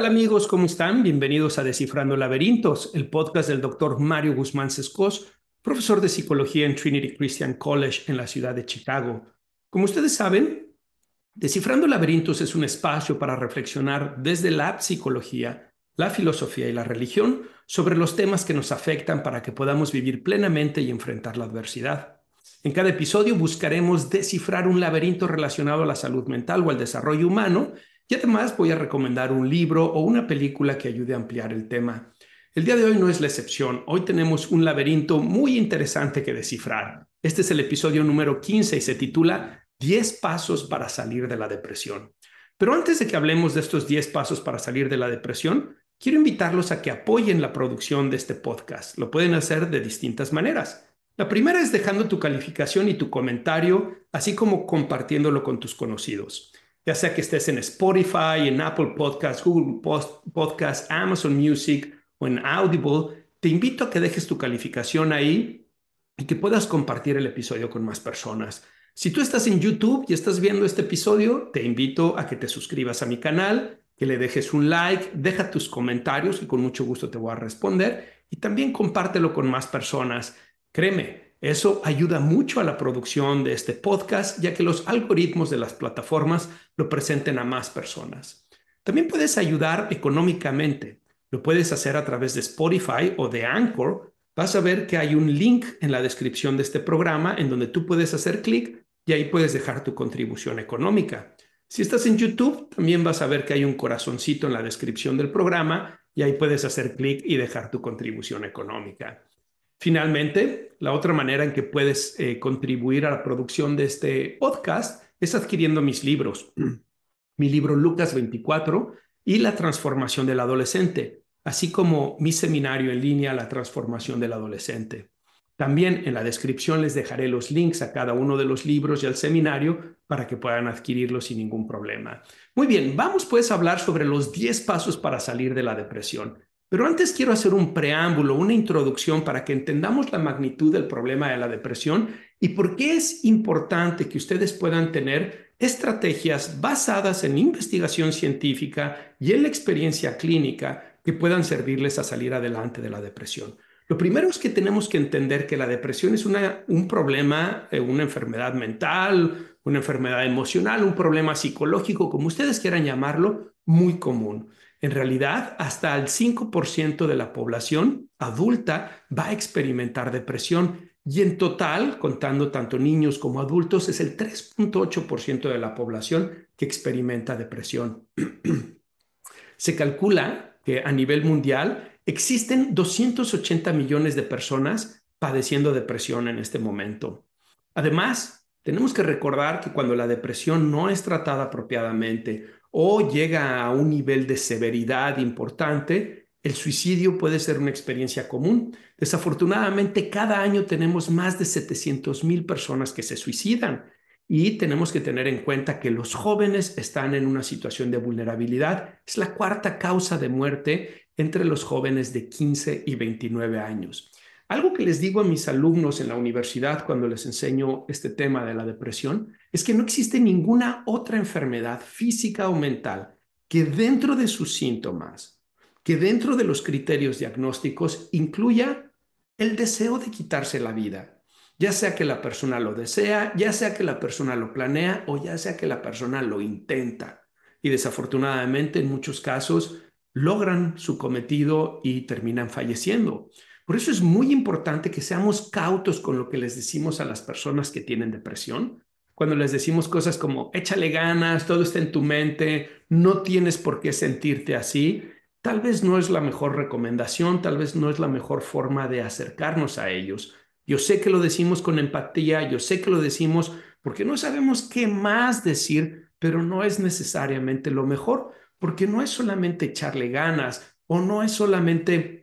tal amigos? ¿Cómo están? Bienvenidos a Descifrando Laberintos, el podcast del doctor Mario Guzmán Sescos, profesor de psicología en Trinity Christian College en la ciudad de Chicago. Como ustedes saben, Descifrando Laberintos es un espacio para reflexionar desde la psicología, la filosofía y la religión sobre los temas que nos afectan para que podamos vivir plenamente y enfrentar la adversidad. En cada episodio buscaremos descifrar un laberinto relacionado a la salud mental o al desarrollo humano y además voy a recomendar un libro o una película que ayude a ampliar el tema. El día de hoy no es la excepción. Hoy tenemos un laberinto muy interesante que descifrar. Este es el episodio número 15 y se titula 10 pasos para salir de la depresión. Pero antes de que hablemos de estos 10 pasos para salir de la depresión, quiero invitarlos a que apoyen la producción de este podcast. Lo pueden hacer de distintas maneras. La primera es dejando tu calificación y tu comentario, así como compartiéndolo con tus conocidos ya sea que estés en Spotify, en Apple Podcasts, Google Podcasts, Amazon Music o en Audible, te invito a que dejes tu calificación ahí y que puedas compartir el episodio con más personas. Si tú estás en YouTube y estás viendo este episodio, te invito a que te suscribas a mi canal, que le dejes un like, deja tus comentarios y con mucho gusto te voy a responder y también compártelo con más personas. Créeme, eso ayuda mucho a la producción de este podcast, ya que los algoritmos de las plataformas lo presenten a más personas. También puedes ayudar económicamente. Lo puedes hacer a través de Spotify o de Anchor. Vas a ver que hay un link en la descripción de este programa en donde tú puedes hacer clic y ahí puedes dejar tu contribución económica. Si estás en YouTube, también vas a ver que hay un corazoncito en la descripción del programa y ahí puedes hacer clic y dejar tu contribución económica. Finalmente, la otra manera en que puedes eh, contribuir a la producción de este podcast es adquiriendo mis libros. Mi libro Lucas 24 y La transformación del adolescente, así como mi seminario en línea La transformación del adolescente. También en la descripción les dejaré los links a cada uno de los libros y al seminario para que puedan adquirirlos sin ningún problema. Muy bien, vamos pues a hablar sobre los 10 pasos para salir de la depresión. Pero antes quiero hacer un preámbulo, una introducción para que entendamos la magnitud del problema de la depresión y por qué es importante que ustedes puedan tener estrategias basadas en investigación científica y en la experiencia clínica que puedan servirles a salir adelante de la depresión. Lo primero es que tenemos que entender que la depresión es una, un problema, eh, una enfermedad mental, una enfermedad emocional, un problema psicológico, como ustedes quieran llamarlo, muy común. En realidad, hasta el 5% de la población adulta va a experimentar depresión y en total, contando tanto niños como adultos, es el 3.8% de la población que experimenta depresión. Se calcula que a nivel mundial existen 280 millones de personas padeciendo depresión en este momento. Además, tenemos que recordar que cuando la depresión no es tratada apropiadamente o llega a un nivel de severidad importante, el suicidio puede ser una experiencia común. Desafortunadamente, cada año tenemos más de 700 mil personas que se suicidan y tenemos que tener en cuenta que los jóvenes están en una situación de vulnerabilidad. Es la cuarta causa de muerte entre los jóvenes de 15 y 29 años. Algo que les digo a mis alumnos en la universidad cuando les enseño este tema de la depresión es que no existe ninguna otra enfermedad física o mental que dentro de sus síntomas, que dentro de los criterios diagnósticos incluya el deseo de quitarse la vida, ya sea que la persona lo desea, ya sea que la persona lo planea o ya sea que la persona lo intenta. Y desafortunadamente en muchos casos logran su cometido y terminan falleciendo. Por eso es muy importante que seamos cautos con lo que les decimos a las personas que tienen depresión. Cuando les decimos cosas como échale ganas, todo está en tu mente, no tienes por qué sentirte así, tal vez no es la mejor recomendación, tal vez no es la mejor forma de acercarnos a ellos. Yo sé que lo decimos con empatía, yo sé que lo decimos porque no sabemos qué más decir, pero no es necesariamente lo mejor, porque no es solamente echarle ganas o no es solamente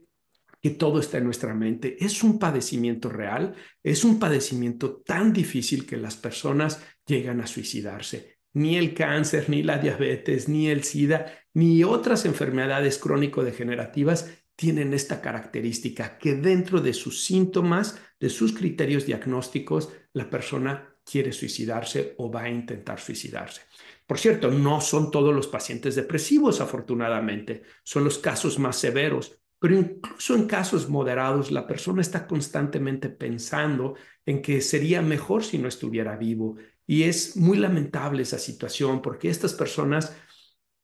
que todo está en nuestra mente. Es un padecimiento real, es un padecimiento tan difícil que las personas llegan a suicidarse. Ni el cáncer, ni la diabetes, ni el SIDA, ni otras enfermedades crónico-degenerativas tienen esta característica, que dentro de sus síntomas, de sus criterios diagnósticos, la persona quiere suicidarse o va a intentar suicidarse. Por cierto, no son todos los pacientes depresivos, afortunadamente, son los casos más severos, pero incluso en casos moderados, la persona está constantemente pensando en que sería mejor si no estuviera vivo. Y es muy lamentable esa situación porque estas personas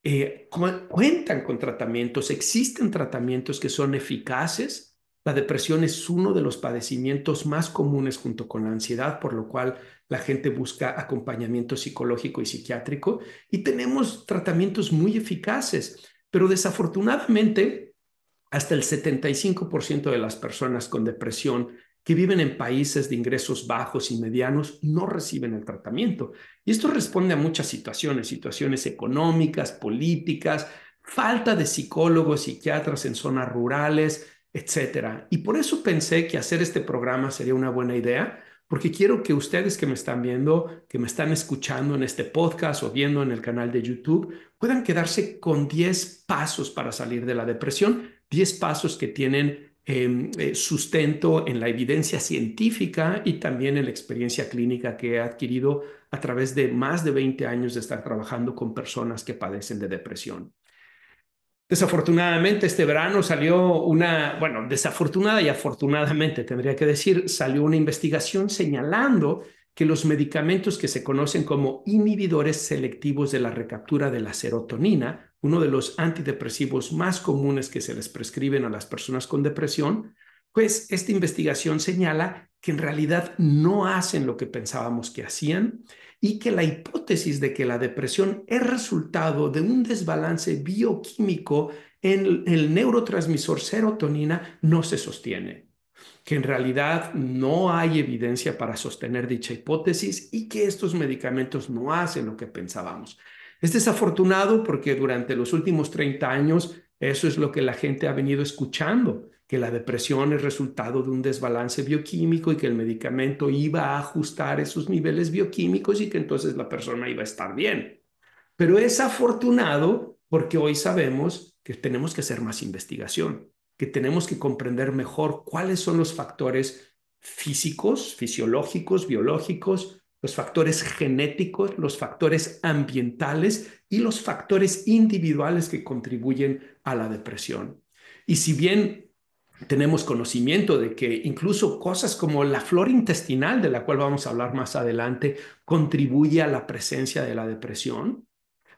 eh, cuentan con tratamientos, existen tratamientos que son eficaces. La depresión es uno de los padecimientos más comunes junto con la ansiedad, por lo cual la gente busca acompañamiento psicológico y psiquiátrico y tenemos tratamientos muy eficaces, pero desafortunadamente hasta el 75% de las personas con depresión que viven en países de ingresos bajos y medianos no reciben el tratamiento. Y esto responde a muchas situaciones, situaciones económicas, políticas, falta de psicólogos, psiquiatras en zonas rurales, etcétera. Y por eso pensé que hacer este programa sería una buena idea, porque quiero que ustedes que me están viendo, que me están escuchando en este podcast o viendo en el canal de YouTube, puedan quedarse con 10 pasos para salir de la depresión, 10 pasos que tienen Em, eh, sustento en la evidencia científica y también en la experiencia clínica que he adquirido a través de más de 20 años de estar trabajando con personas que padecen de depresión. Desafortunadamente, este verano salió una, bueno, desafortunada y afortunadamente tendría que decir, salió una investigación señalando que los medicamentos que se conocen como inhibidores selectivos de la recaptura de la serotonina uno de los antidepresivos más comunes que se les prescriben a las personas con depresión, pues esta investigación señala que en realidad no hacen lo que pensábamos que hacían y que la hipótesis de que la depresión es resultado de un desbalance bioquímico en el neurotransmisor serotonina no se sostiene, que en realidad no hay evidencia para sostener dicha hipótesis y que estos medicamentos no hacen lo que pensábamos. Es desafortunado porque durante los últimos 30 años eso es lo que la gente ha venido escuchando, que la depresión es resultado de un desbalance bioquímico y que el medicamento iba a ajustar esos niveles bioquímicos y que entonces la persona iba a estar bien. Pero es afortunado porque hoy sabemos que tenemos que hacer más investigación, que tenemos que comprender mejor cuáles son los factores físicos, fisiológicos, biológicos, los factores genéticos, los factores ambientales y los factores individuales que contribuyen a la depresión. Y si bien tenemos conocimiento de que incluso cosas como la flora intestinal, de la cual vamos a hablar más adelante, contribuye a la presencia de la depresión,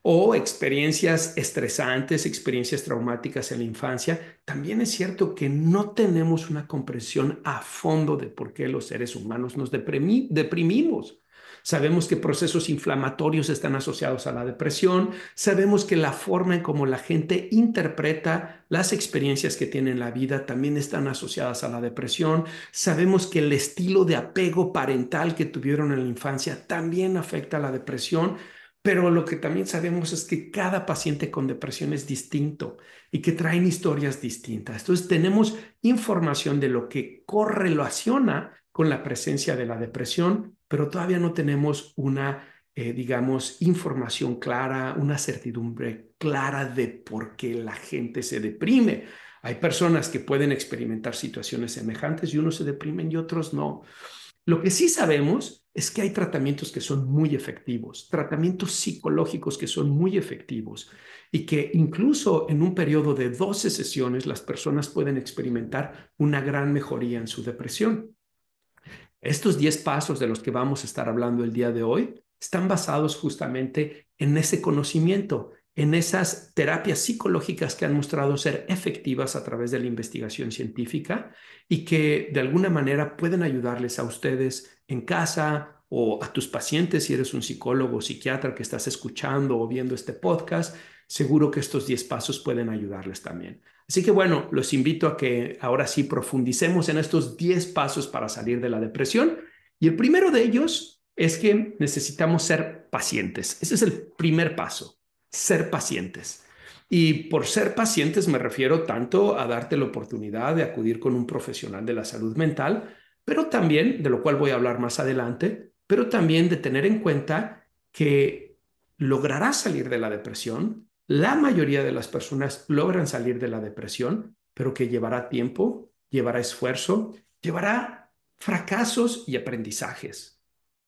o experiencias estresantes, experiencias traumáticas en la infancia, también es cierto que no tenemos una comprensión a fondo de por qué los seres humanos nos deprimimos. Sabemos que procesos inflamatorios están asociados a la depresión. Sabemos que la forma en cómo la gente interpreta las experiencias que tiene en la vida también están asociadas a la depresión. Sabemos que el estilo de apego parental que tuvieron en la infancia también afecta a la depresión. Pero lo que también sabemos es que cada paciente con depresión es distinto y que traen historias distintas. Entonces tenemos información de lo que correlaciona con la presencia de la depresión pero todavía no tenemos una, eh, digamos, información clara, una certidumbre clara de por qué la gente se deprime. Hay personas que pueden experimentar situaciones semejantes y unos se deprimen y otros no. Lo que sí sabemos es que hay tratamientos que son muy efectivos, tratamientos psicológicos que son muy efectivos y que incluso en un periodo de 12 sesiones las personas pueden experimentar una gran mejoría en su depresión. Estos 10 pasos de los que vamos a estar hablando el día de hoy están basados justamente en ese conocimiento, en esas terapias psicológicas que han mostrado ser efectivas a través de la investigación científica y que de alguna manera pueden ayudarles a ustedes en casa o a tus pacientes si eres un psicólogo o psiquiatra que estás escuchando o viendo este podcast. Seguro que estos 10 pasos pueden ayudarles también. Así que bueno, los invito a que ahora sí profundicemos en estos 10 pasos para salir de la depresión. Y el primero de ellos es que necesitamos ser pacientes. Ese es el primer paso, ser pacientes. Y por ser pacientes me refiero tanto a darte la oportunidad de acudir con un profesional de la salud mental, pero también, de lo cual voy a hablar más adelante, pero también de tener en cuenta que lograrás salir de la depresión la mayoría de las personas logran salir de la depresión, pero que llevará tiempo, llevará esfuerzo, llevará fracasos y aprendizajes.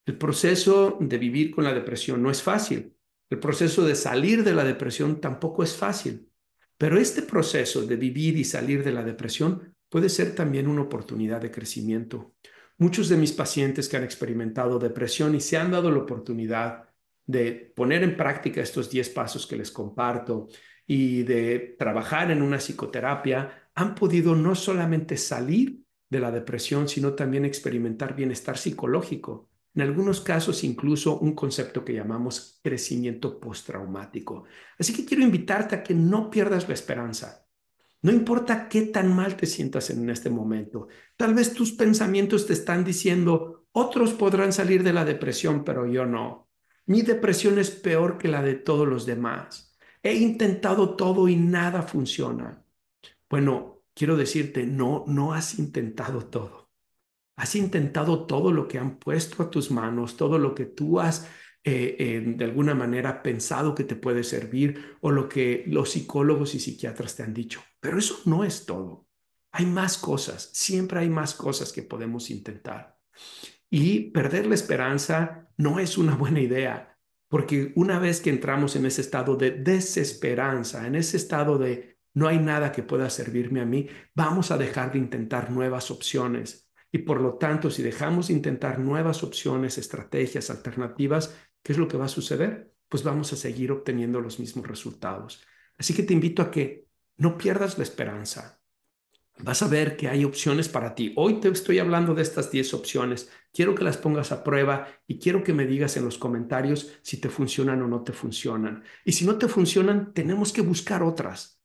El proceso de vivir con la depresión no es fácil. El proceso de salir de la depresión tampoco es fácil. Pero este proceso de vivir y salir de la depresión puede ser también una oportunidad de crecimiento. Muchos de mis pacientes que han experimentado depresión y se han dado la oportunidad de poner en práctica estos 10 pasos que les comparto y de trabajar en una psicoterapia, han podido no solamente salir de la depresión, sino también experimentar bienestar psicológico. En algunos casos incluso un concepto que llamamos crecimiento postraumático. Así que quiero invitarte a que no pierdas la esperanza. No importa qué tan mal te sientas en este momento. Tal vez tus pensamientos te están diciendo, otros podrán salir de la depresión, pero yo no. Mi depresión es peor que la de todos los demás. He intentado todo y nada funciona. Bueno, quiero decirte, no, no has intentado todo. Has intentado todo lo que han puesto a tus manos, todo lo que tú has eh, de alguna manera pensado que te puede servir o lo que los psicólogos y psiquiatras te han dicho. Pero eso no es todo. Hay más cosas, siempre hay más cosas que podemos intentar. Y perder la esperanza no es una buena idea, porque una vez que entramos en ese estado de desesperanza, en ese estado de no hay nada que pueda servirme a mí, vamos a dejar de intentar nuevas opciones. Y por lo tanto, si dejamos de intentar nuevas opciones, estrategias, alternativas, ¿qué es lo que va a suceder? Pues vamos a seguir obteniendo los mismos resultados. Así que te invito a que no pierdas la esperanza. Vas a ver que hay opciones para ti. Hoy te estoy hablando de estas 10 opciones. Quiero que las pongas a prueba y quiero que me digas en los comentarios si te funcionan o no te funcionan. Y si no te funcionan, tenemos que buscar otras.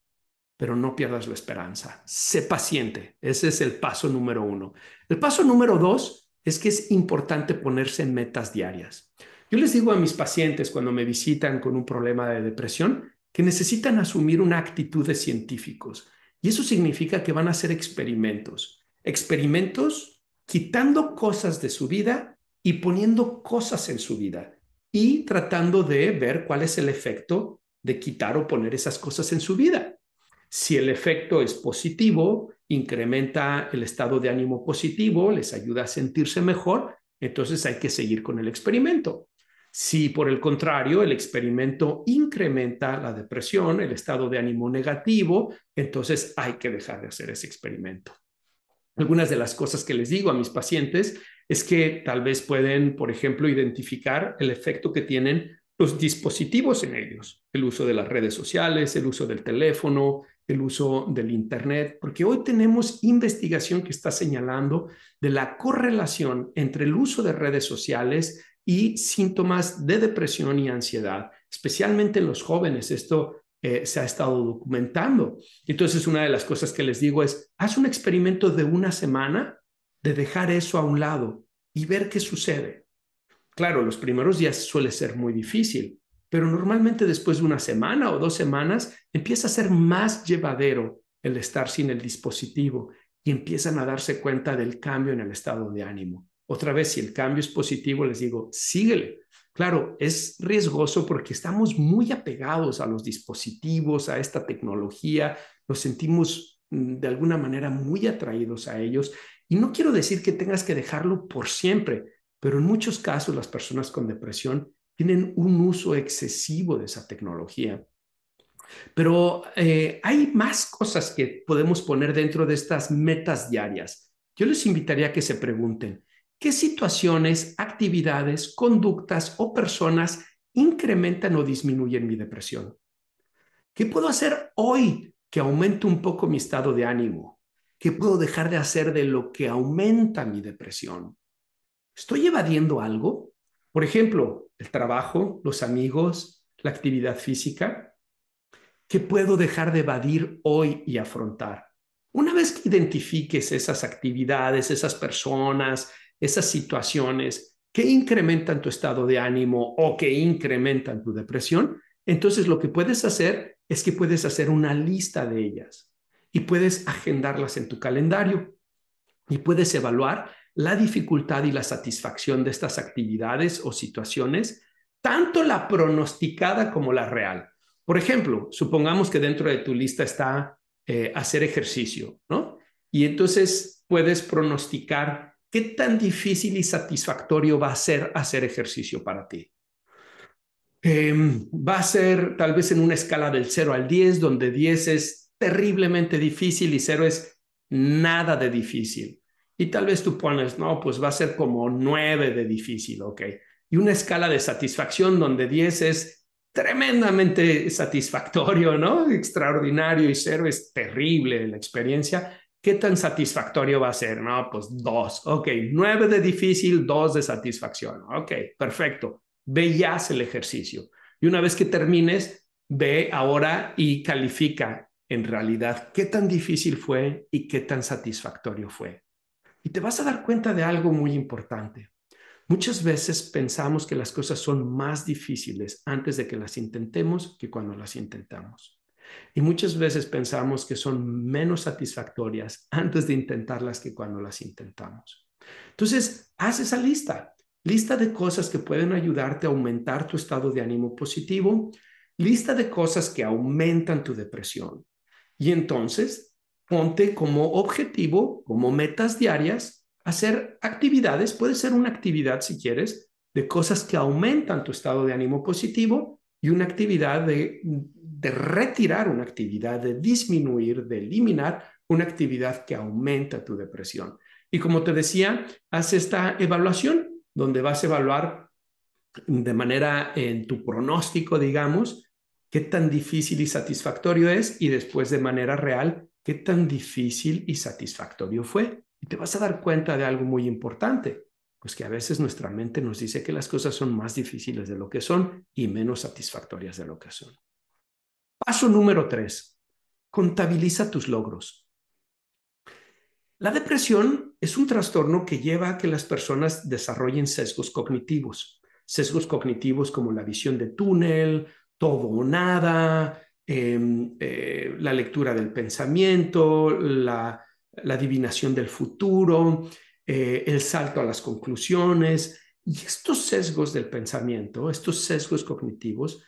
Pero no pierdas la esperanza. Sé paciente. Ese es el paso número uno. El paso número dos es que es importante ponerse metas diarias. Yo les digo a mis pacientes cuando me visitan con un problema de depresión que necesitan asumir una actitud de científicos. Y eso significa que van a hacer experimentos. Experimentos quitando cosas de su vida y poniendo cosas en su vida y tratando de ver cuál es el efecto de quitar o poner esas cosas en su vida. Si el efecto es positivo, incrementa el estado de ánimo positivo, les ayuda a sentirse mejor, entonces hay que seguir con el experimento. Si por el contrario el experimento incrementa la depresión, el estado de ánimo negativo, entonces hay que dejar de hacer ese experimento. Algunas de las cosas que les digo a mis pacientes es que tal vez pueden, por ejemplo, identificar el efecto que tienen los dispositivos en ellos, el uso de las redes sociales, el uso del teléfono, el uso del Internet, porque hoy tenemos investigación que está señalando de la correlación entre el uso de redes sociales y síntomas de depresión y ansiedad, especialmente en los jóvenes. Esto eh, se ha estado documentando. Entonces, una de las cosas que les digo es, haz un experimento de una semana de dejar eso a un lado y ver qué sucede. Claro, los primeros días suele ser muy difícil, pero normalmente después de una semana o dos semanas empieza a ser más llevadero el estar sin el dispositivo y empiezan a darse cuenta del cambio en el estado de ánimo. Otra vez, si el cambio es positivo, les digo, síguele. Claro, es riesgoso porque estamos muy apegados a los dispositivos, a esta tecnología, nos sentimos mm, de alguna manera muy atraídos a ellos. Y no quiero decir que tengas que dejarlo por siempre, pero en muchos casos las personas con depresión tienen un uso excesivo de esa tecnología. Pero eh, hay más cosas que podemos poner dentro de estas metas diarias. Yo les invitaría a que se pregunten, ¿Qué situaciones, actividades, conductas o personas incrementan o disminuyen mi depresión? ¿Qué puedo hacer hoy que aumente un poco mi estado de ánimo? ¿Qué puedo dejar de hacer de lo que aumenta mi depresión? ¿Estoy evadiendo algo? Por ejemplo, el trabajo, los amigos, la actividad física. ¿Qué puedo dejar de evadir hoy y afrontar? Una vez que identifiques esas actividades, esas personas, esas situaciones que incrementan tu estado de ánimo o que incrementan tu depresión, entonces lo que puedes hacer es que puedes hacer una lista de ellas y puedes agendarlas en tu calendario y puedes evaluar la dificultad y la satisfacción de estas actividades o situaciones, tanto la pronosticada como la real. Por ejemplo, supongamos que dentro de tu lista está eh, hacer ejercicio, ¿no? Y entonces puedes pronosticar ¿qué tan difícil y satisfactorio va a ser hacer ejercicio para ti? Em, va a ser tal vez en una escala del 0 al 10, donde 10 es terriblemente difícil y 0 es nada de difícil. Y tal vez tú pones, no, pues va a ser como 9 de difícil, ok. Y una escala de satisfacción donde 10 es tremendamente satisfactorio, ¿no? Extraordinario y 0 es terrible la experiencia. ¿Qué tan satisfactorio va a ser? No, pues 2. Ok, 9 de difícil, 2 de satisfacción. Ok, perfecto ve y el ejercicio. Y una vez que termines, ve ahora y califica en realidad qué tan difícil fue y qué tan satisfactorio fue. Y te vas a dar cuenta de algo muy importante. Muchas veces pensamos que las cosas son más difíciles antes de que las intentemos que cuando las intentamos. Y muchas veces pensamos que son menos satisfactorias antes de intentarlas que cuando las intentamos. Entonces, haz esa lista. Lista de cosas que pueden ayudarte a aumentar tu estado de ánimo positivo. Lista de cosas que aumentan tu depresión. Y entonces, ponte como objetivo, como metas diarias, hacer actividades. Puede ser una actividad, si quieres, de cosas que aumentan tu estado de ánimo positivo y una actividad de, de retirar una actividad, de disminuir, de eliminar una actividad que aumenta tu depresión. Y como te decía, haz esta evaluación donde vas a evaluar de manera en tu pronóstico, digamos, qué tan difícil y satisfactorio es y después de manera real, qué tan difícil y satisfactorio fue. Y te vas a dar cuenta de algo muy importante, pues que a veces nuestra mente nos dice que las cosas son más difíciles de lo que son y menos satisfactorias de lo que son. Paso número tres, contabiliza tus logros. La depresión es un trastorno que lleva a que las personas desarrollen sesgos cognitivos, sesgos cognitivos como la visión de túnel, todo o nada, em, eh, la lectura del pensamiento, la, adivinación del futuro, eh, el salto a las conclusiones. Y estos sesgos del pensamiento, estos sesgos cognitivos,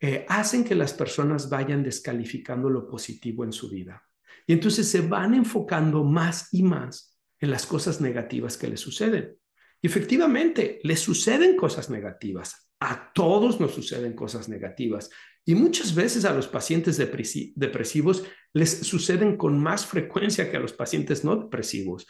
eh, hacen que las personas vayan descalificando lo positivo en su vida. Y entonces se van enfocando más y más en las cosas negativas que les suceden. Y efectivamente, les suceden cosas negativas. A todos nos suceden cosas negativas. Y muchas veces a los pacientes depresivos les suceden con más frecuencia que a los pacientes no depresivos.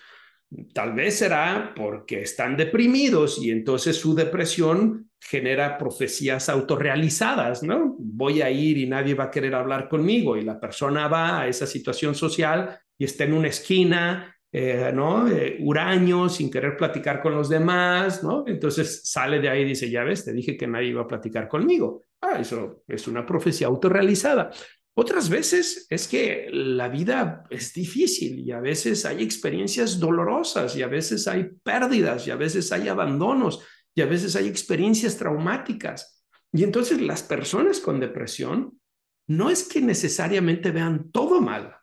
Tal vez será porque están deprimidos y entonces su depresión genera profecías autorrealizadas, ¿no? Voy a ir y nadie va a querer hablar conmigo y la persona va a esa situación social y está en una esquina, eh, ¿no? Eh, huraño, sin querer platicar con los demás, ¿no? Entonces sale de ahí y dice, ya ves, te dije que nadie iba a platicar conmigo. Ah, eso es una profecía autorrealizada. Otras veces es que la vida es difícil y a veces hay experiencias dolorosas y a veces hay pérdidas y a veces hay abandonos y a veces hay experiencias traumáticas. Y entonces las personas con depresión no es que necesariamente vean todo mal,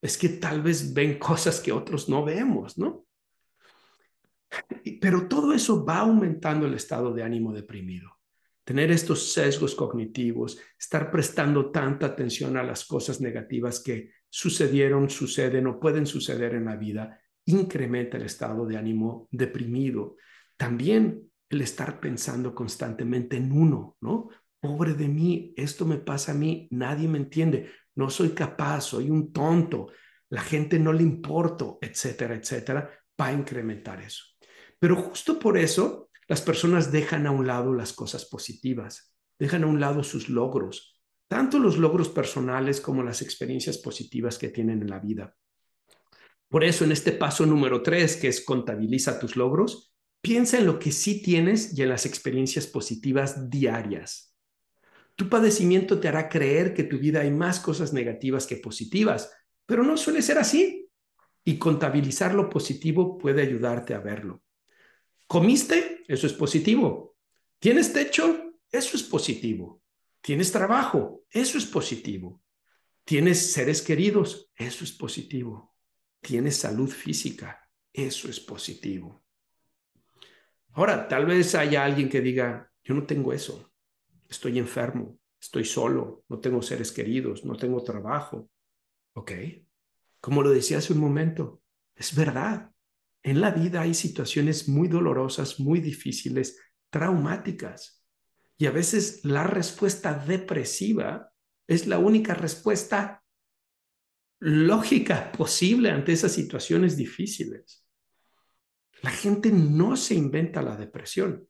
es que tal vez ven cosas que otros no vemos, ¿no? Pero todo eso va aumentando el estado de ánimo deprimido tener estos sesgos cognitivos, estar prestando tanta atención a las cosas negativas que sucedieron, suceden o pueden suceder en la vida, incrementa el estado de ánimo deprimido. También el estar pensando constantemente en uno, ¿no? Pobre de mí, esto me pasa a mí, nadie me entiende, no soy capaz, soy un tonto, la gente no le importo, etcétera, etcétera, va a incrementar eso. Pero justo por eso las personas dejan a un lado las cosas positivas, dejan a un lado sus logros, tanto los logros personales como las experiencias positivas que tienen en la vida. Por eso en este paso número tres, que es contabiliza tus logros, piensa en lo que sí tienes y en las experiencias positivas diarias. Tu padecimiento te hará creer que tu vida hay más cosas negativas que positivas, pero no suele ser así. Y contabilizar lo positivo puede ayudarte a verlo. ¿Comiste? Eso es positivo. ¿Tienes techo? Eso es positivo. ¿Tienes trabajo? Eso es positivo. ¿Tienes seres queridos? Eso es positivo. ¿Tienes salud física? Eso es positivo. Ahora, tal vez haya alguien que diga, yo no tengo eso. Estoy enfermo, estoy solo, no tengo seres queridos, no tengo trabajo. Ok. Como lo decía hace un momento, es verdad. En la vida hay situaciones muy dolorosas, muy difíciles, traumáticas. Y a veces la respuesta depresiva es la única respuesta lógica posible ante esas situaciones difíciles. La gente no se inventa la depresión.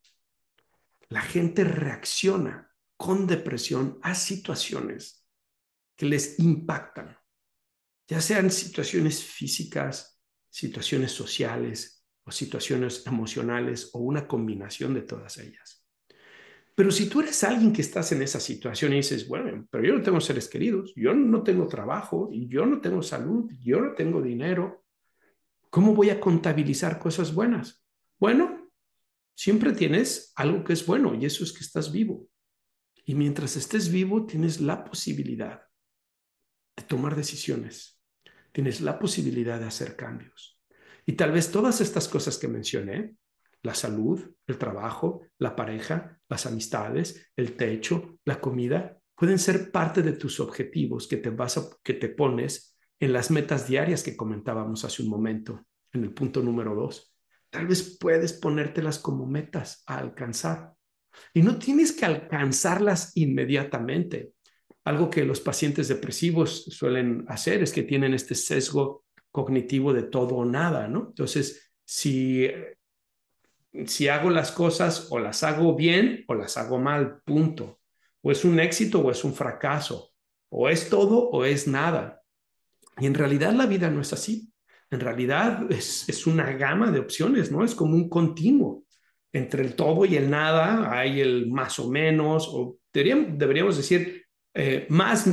La gente reacciona con depresión a situaciones que les impactan, ya sean situaciones físicas, situaciones sociales o situaciones emocionales o una combinación de todas ellas. Pero si tú eres alguien que estás en esa situación y dices, bueno, pero yo no tengo seres queridos, yo no tengo trabajo, yo no tengo salud, yo no tengo dinero, ¿cómo voy a contabilizar cosas buenas? Bueno, siempre tienes algo que es bueno y eso es que estás vivo. Y mientras estés vivo, tienes la posibilidad de tomar decisiones, tienes la posibilidad de hacer cambios. Y tal vez todas estas cosas que mencioné, la salud, el trabajo, la pareja, las amistades, el techo, la comida, pueden ser parte de tus objetivos que te, vas a, que te pones en las metas diarias que comentábamos hace un momento, en el punto número dos. Tal vez puedes ponértelas como metas a alcanzar. Y no tienes que alcanzarlas inmediatamente. Algo que los pacientes depresivos suelen hacer es que tienen este sesgo cognitivo de todo o nada, ¿no? Entonces, si si hago las cosas o las hago bien o las hago mal, punto. O es un éxito o es un fracaso. O es todo o es nada. Y en realidad la vida no es así. En realidad es, una gama de opciones, ¿no? Es como un continuo. Entre el todo y el nada hay el más o menos, o deberíamos, decir eh, más,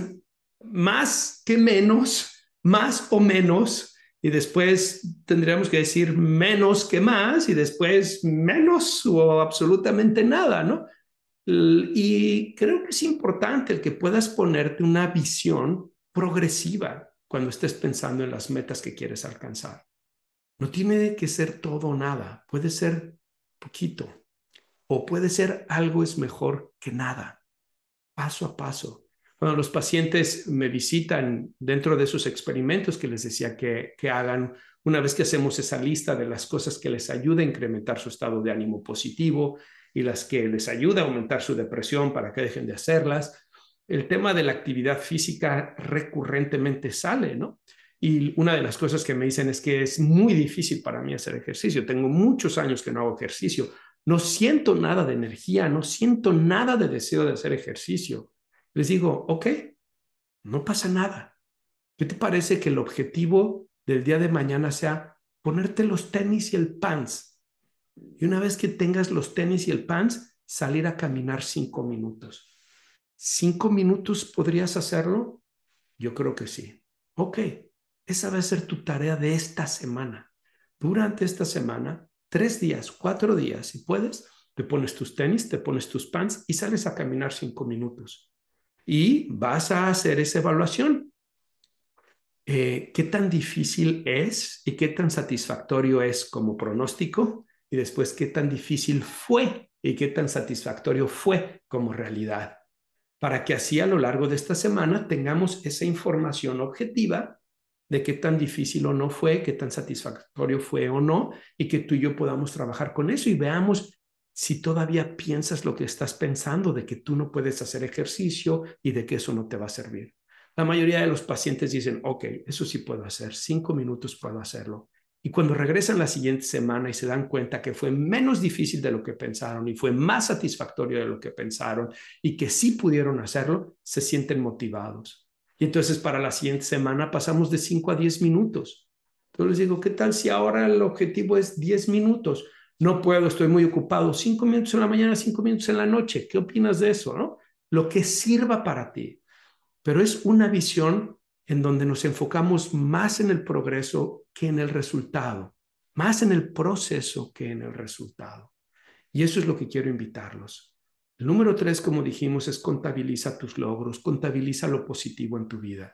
más que menos, más o menos, y después tendríamos que decir menos que más y después menos o absolutamente nada, ¿no? Y creo que es importante el que puedas ponerte una visión progresiva cuando estés pensando en las metas que quieres alcanzar. No tiene que ser todo o nada, puede ser poquito o puede ser algo es mejor que nada, paso a paso. Cuando los pacientes me visitan dentro de esos experimentos que les decía que, que hagan, una vez que hacemos esa lista de las cosas que les ayuda a incrementar su estado de ánimo positivo y las que les ayuda a aumentar su depresión para que dejen de hacerlas, el tema de la actividad física recurrentemente sale, ¿no? Y una de las cosas que me dicen es que es muy difícil para mí hacer ejercicio. Tengo muchos años que no hago ejercicio. No siento nada de energía, no siento nada de deseo de hacer ejercicio les digo, ok, no pasa nada. ¿Qué te parece que el objetivo del día de mañana sea ponerte los tenis y el pants? Y una vez que tengas los tenis y el pants, salir a caminar cinco minutos. ¿Cinco minutos podrías hacerlo? Yo creo que sí. Ok, esa va a ser tu tarea de esta semana. Durante esta semana, tres días, cuatro días, si puedes, te pones tus tenis, te pones tus pants y sales a caminar cinco minutos y vas a hacer esa evaluación. Eh, ¿Qué tan difícil es y qué tan satisfactorio es como pronóstico? Y después, ¿qué tan difícil fue y qué tan satisfactorio fue como realidad? Para que así a lo largo de esta semana tengamos esa información objetiva de qué tan difícil o no fue, qué tan satisfactorio fue o no, y que tú y yo podamos trabajar con eso y veamos si todavía piensas lo que estás pensando de que tú no puedes hacer ejercicio y de que eso no te va a servir. La mayoría de los pacientes dicen, ok, eso sí puedo hacer, cinco minutos puedo hacerlo. Y cuando regresan la siguiente semana y se dan cuenta que fue menos difícil de lo que pensaron y fue más satisfactorio de lo que pensaron y que sí pudieron hacerlo, se sienten motivados. Y entonces para la siguiente semana pasamos de cinco a diez minutos. Entonces les digo, ¿qué tal si ahora el objetivo es diez minutos? no puedo, estoy muy ocupado, cinco minutos en la mañana, cinco minutos en la noche, ¿qué opinas de eso? ¿no? Lo que sirva para ti. Pero es una visión en donde nos enfocamos más en el progreso que en el resultado, más en el proceso que en el resultado. Y eso es lo que quiero invitarlos. El número tres, como dijimos, es contabiliza tus logros, contabiliza lo positivo en tu vida.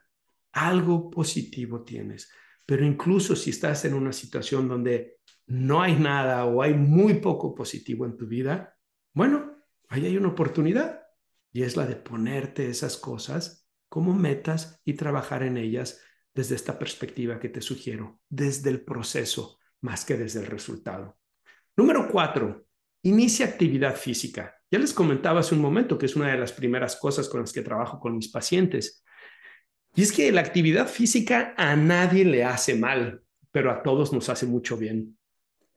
Algo positivo tienes. Pero incluso si estás en una situación donde no hay nada o hay muy poco positivo en tu vida, bueno, ahí hay una oportunidad y es la de ponerte esas cosas como metas y trabajar en ellas desde esta perspectiva que te sugiero, desde el proceso, más que desde el resultado. Número cuatro, inicia actividad física. Ya les comentaba hace un momento que es una de las primeras cosas con las que trabajo con mis pacientes. Y es que la actividad física a nadie le hace mal, pero a todos nos hace mucho bien.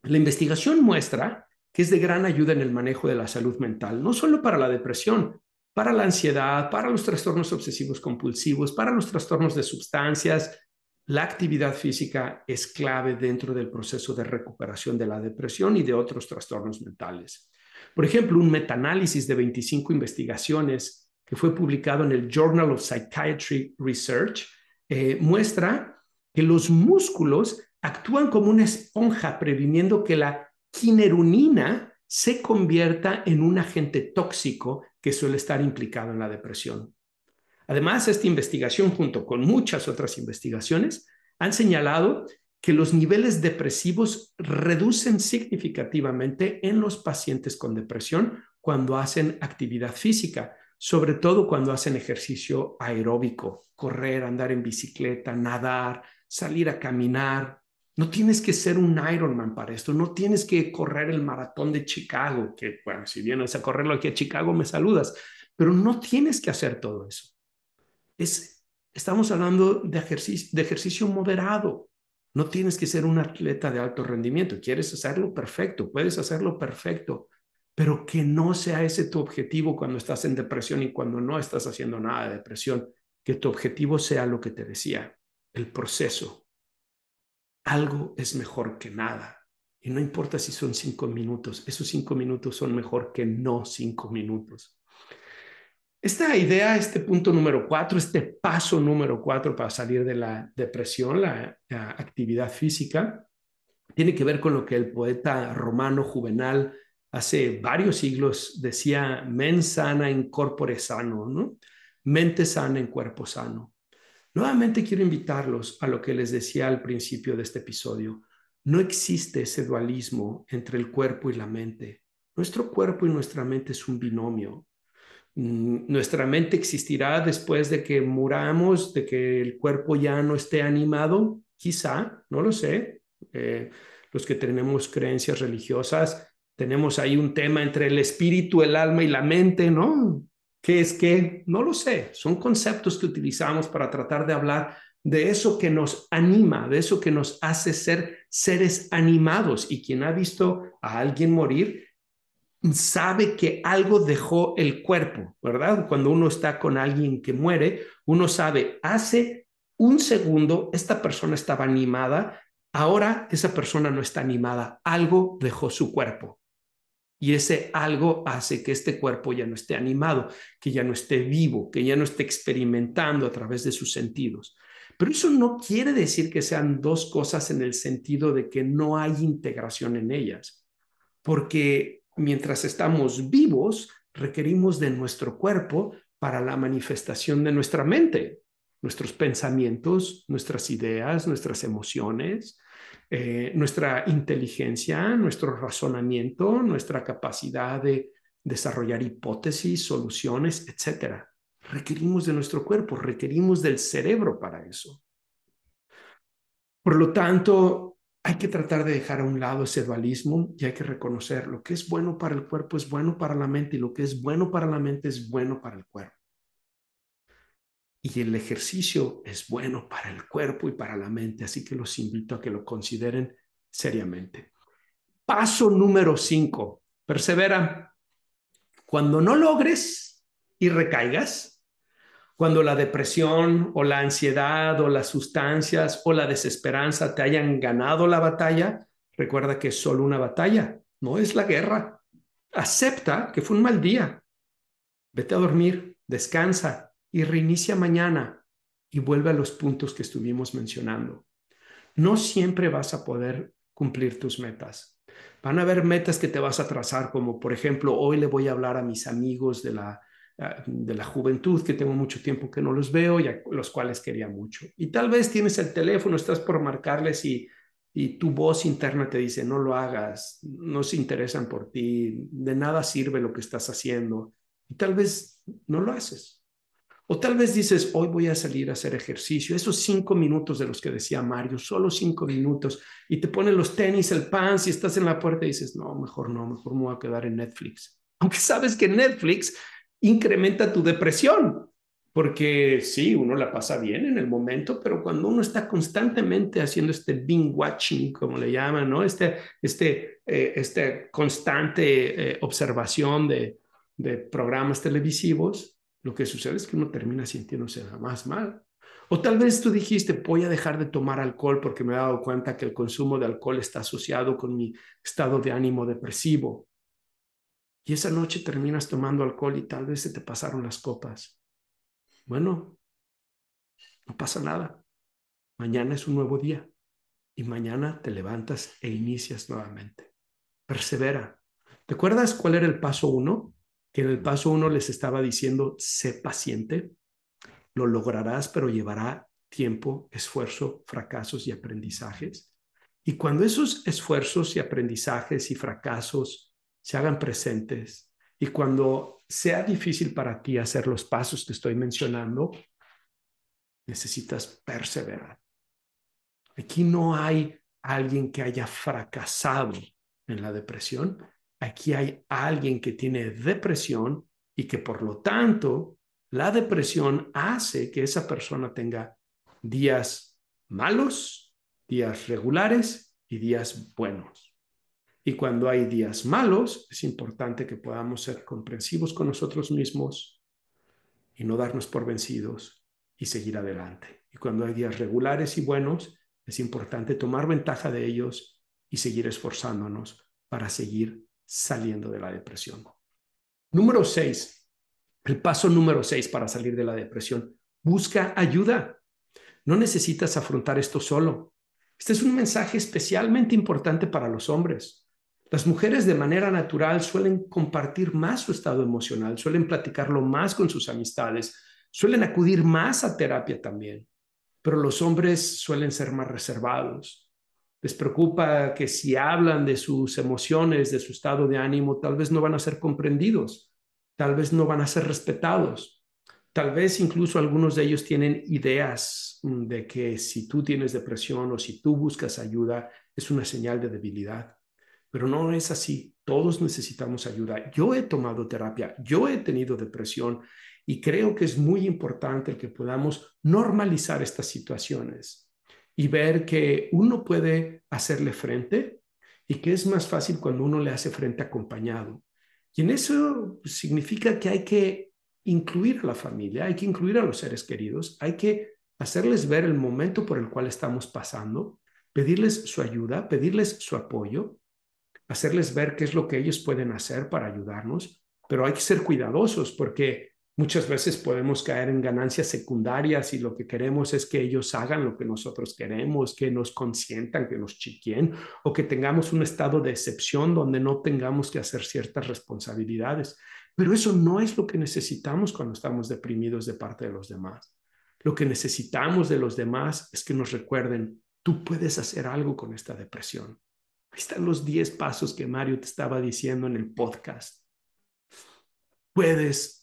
La investigación muestra que es de gran ayuda en el manejo de la salud mental, no solo para la depresión, para la ansiedad, para los trastornos obsesivos compulsivos, para los trastornos de sustancias. La actividad física es clave dentro del proceso de recuperación de la depresión y de otros trastornos mentales. Por ejemplo, un metaanálisis de 25 investigaciones que fue publicado en el Journal of Psychiatry Research eh, muestra que los músculos actúan como una esponja previniendo que la quinerunina se convierta en un agente tóxico que suele estar implicado en la depresión. Además, esta investigación, junto con muchas otras investigaciones, han señalado que los niveles depresivos reducen significativamente en los pacientes con depresión cuando hacen actividad física, sobre todo cuando hacen ejercicio aeróbico, correr, andar en bicicleta, nadar, salir a caminar, no tienes que ser un Ironman para esto, no tienes que correr el maratón de Chicago, que bueno, si vienes a correrlo aquí a Chicago me saludas, pero no tienes que hacer todo eso. Es, estamos hablando de ejercicio, de ejercicio moderado. No tienes que ser un atleta de alto rendimiento. ¿Quieres hacerlo? Perfecto, puedes hacerlo perfecto, pero que no sea ese tu objetivo cuando estás en depresión y cuando no estás haciendo nada de depresión. Que tu objetivo sea lo que te decía, el proceso, algo es mejor que nada. Y no importa si son cinco minutos, esos cinco minutos son mejor que no cinco minutos. Esta idea, este punto número cuatro, este paso número cuatro para salir de la depresión, la, actividad física, tiene que ver con lo que el poeta romano Juvenal hace varios siglos decía, men sana en corpore sano, ¿no? Mente sana en cuerpo sano. Nuevamente quiero invitarlos a lo que les decía al principio de este episodio. No existe ese dualismo entre el cuerpo y la mente. Nuestro cuerpo y nuestra mente es un binomio. Mm, nuestra mente existirá después de que muramos, de que el cuerpo ya no esté animado, quizá, no lo sé. Eh, los que tenemos creencias religiosas, tenemos ahí un tema entre el espíritu, el alma y la mente, ¿no? ¿Qué es qué? No lo sé. Son conceptos que utilizamos para tratar de hablar de eso que nos anima, de eso que nos hace ser seres animados. Y quien ha visto a alguien morir sabe que algo dejó el cuerpo, ¿verdad? Cuando uno está con alguien que muere, uno sabe, hace un segundo esta persona estaba animada, ahora esa persona no está animada, algo dejó su cuerpo. Y ese algo hace que este cuerpo ya no esté animado, que ya no esté vivo, que ya no esté experimentando a través de sus sentidos. Pero eso no quiere decir que sean dos cosas en el sentido de que no hay integración en ellas, porque mientras estamos vivos, requerimos de nuestro cuerpo para la manifestación de nuestra mente, nuestros pensamientos, nuestras ideas, nuestras emociones, eh, nuestra inteligencia, nuestro razonamiento, nuestra capacidad de desarrollar hipótesis, soluciones, etcétera. Requerimos de nuestro cuerpo, requerimos del cerebro para eso. Por lo tanto, hay que tratar de dejar a un lado ese dualismo y hay que reconocer lo que es bueno para el cuerpo es bueno para la mente y lo que es bueno para la mente es bueno para el cuerpo. Y el ejercicio es bueno para el cuerpo y para la mente, así que los invito a que lo consideren seriamente. Paso número cinco, persevera. Cuando no logres y recaigas, cuando la depresión o la ansiedad o las sustancias o la desesperanza te hayan ganado la batalla, recuerda que es solo una batalla, no es la guerra. Acepta que fue un mal día. Vete a dormir, descansa, y reinicia mañana y vuelve a los puntos que estuvimos mencionando. No siempre vas a poder cumplir tus metas. Van a haber metas que te vas a trazar, como por ejemplo, hoy le voy a hablar a mis amigos de la, ah, de la juventud, que tengo mucho tiempo que no los veo y a los cuales quería mucho. Y tal vez tienes el teléfono, estás por marcarles y, y tu voz interna te dice, no lo hagas, no se interesan por ti, de nada sirve lo que estás haciendo. Y tal vez no lo haces. O tal vez dices, hoy voy a salir a hacer ejercicio, esos cinco minutos de los que decía Mario, solo cinco minutos, y te ponen los tenis, el pan, si estás en la puerta y dices, no, mejor no, mejor me voy a quedar en Netflix. Aunque sabes que Netflix incrementa tu depresión, porque sí, uno la pasa bien en el momento, pero cuando uno está constantemente haciendo este binge watching, como le llaman, ¿no? Este, este, eh, este constante eh, observación de, de programas televisivos, lo que sucede es que uno termina sintiéndose más mal. O tal vez tú dijiste, voy a dejar de tomar alcohol porque me he dado cuenta que el consumo de alcohol está asociado con mi estado de ánimo depresivo. Y esa noche terminas tomando alcohol y tal vez se te pasaron las copas. Bueno, no pasa nada. Mañana es un nuevo día y mañana te levantas e inicias nuevamente. Persevera. ¿Te acuerdas cuál era el paso uno? Que en el paso uno les estaba diciendo, sé paciente, lo lograrás, pero llevará tiempo, esfuerzo, fracasos y aprendizajes. Y cuando esos esfuerzos y aprendizajes y fracasos se hagan presentes y cuando sea difícil para ti hacer los pasos que estoy mencionando, necesitas perseverar. Aquí no hay alguien que haya fracasado en la depresión, Aquí hay alguien que tiene depresión y que por lo tanto la depresión hace que esa persona tenga días malos, días regulares y días buenos. Y cuando hay días malos, es importante que podamos ser comprensivos con nosotros mismos y no darnos por vencidos y seguir adelante. Y cuando hay días regulares y buenos, es importante tomar ventaja de ellos y seguir esforzándonos para seguir saliendo de la depresión. Número seis, el paso número seis para salir de la depresión, busca ayuda. No necesitas afrontar esto solo. Este es un mensaje especialmente importante para los hombres. Las mujeres de manera natural suelen compartir más su estado emocional, suelen platicarlo más con sus amistades, suelen acudir más a terapia también, pero los hombres suelen ser más reservados, les preocupa que si hablan de sus emociones, de su estado de ánimo, tal vez no van a ser comprendidos, tal vez no van a ser respetados, tal vez incluso algunos de ellos tienen ideas mm, de que si tú tienes depresión o si tú buscas ayuda es una señal de debilidad. Pero no es así, todos necesitamos ayuda. Yo he tomado terapia, yo he tenido depresión y creo que es muy importante que podamos normalizar estas situaciones y ver que uno puede hacerle frente y que es más fácil cuando uno le hace frente acompañado. Y en eso significa que hay que incluir a la familia, hay que incluir a los seres queridos, hay que hacerles ver el momento por el cual estamos pasando, pedirles su ayuda, pedirles su apoyo, hacerles ver qué es lo que ellos pueden hacer para ayudarnos, pero hay que ser cuidadosos porque Muchas veces podemos caer en ganancias secundarias y lo que queremos es que ellos hagan lo que nosotros queremos, que nos consientan, que nos chiquien o que tengamos un estado de excepción donde no tengamos que hacer ciertas responsabilidades. Pero eso no es lo que necesitamos cuando estamos deprimidos de parte de los demás. Lo que necesitamos de los demás es que nos recuerden, tú puedes hacer algo con esta depresión. Ahí están los 10 pasos que Mario te estaba diciendo en el podcast. Puedes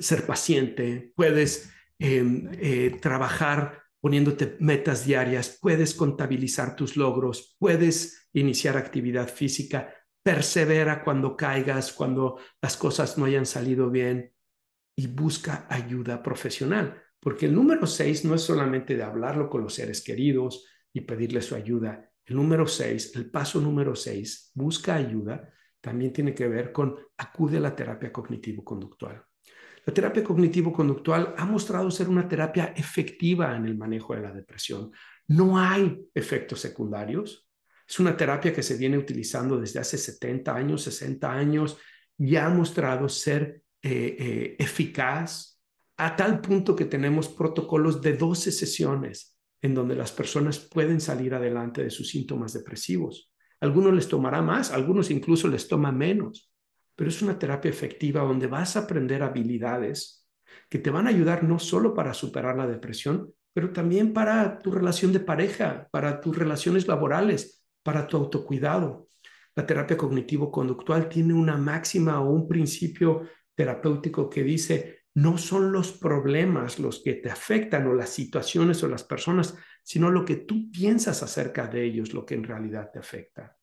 ser paciente, puedes em, eh, trabajar poniéndote metas diarias, puedes contabilizar tus logros, puedes iniciar actividad física, persevera cuando caigas, cuando las cosas no hayan salido bien y busca ayuda profesional, porque el número seis no es solamente de hablarlo con los seres queridos y pedirle su ayuda. El número seis, el paso número seis, busca ayuda, también tiene que ver con acude a la terapia cognitivo-conductual. La terapia cognitivo-conductual ha mostrado ser una terapia efectiva en el manejo de la depresión. No hay efectos secundarios. Es una terapia que se viene utilizando desde hace 70 años, 60 años y ha mostrado ser eh, eh, eficaz a tal punto que tenemos protocolos de 12 sesiones en donde las personas pueden salir adelante de sus síntomas depresivos. Algunos les tomará más, algunos incluso les toma menos pero es una terapia efectiva donde vas a aprender habilidades que te van a ayudar no solo para superar la depresión, pero también para tu relación de pareja, para tus relaciones laborales, para tu autocuidado. La terapia cognitivo-conductual tiene una máxima o un principio terapéutico que dice, no son los problemas los que te afectan o las situaciones o las personas, sino lo que tú piensas acerca de ellos, lo que en realidad te afecta.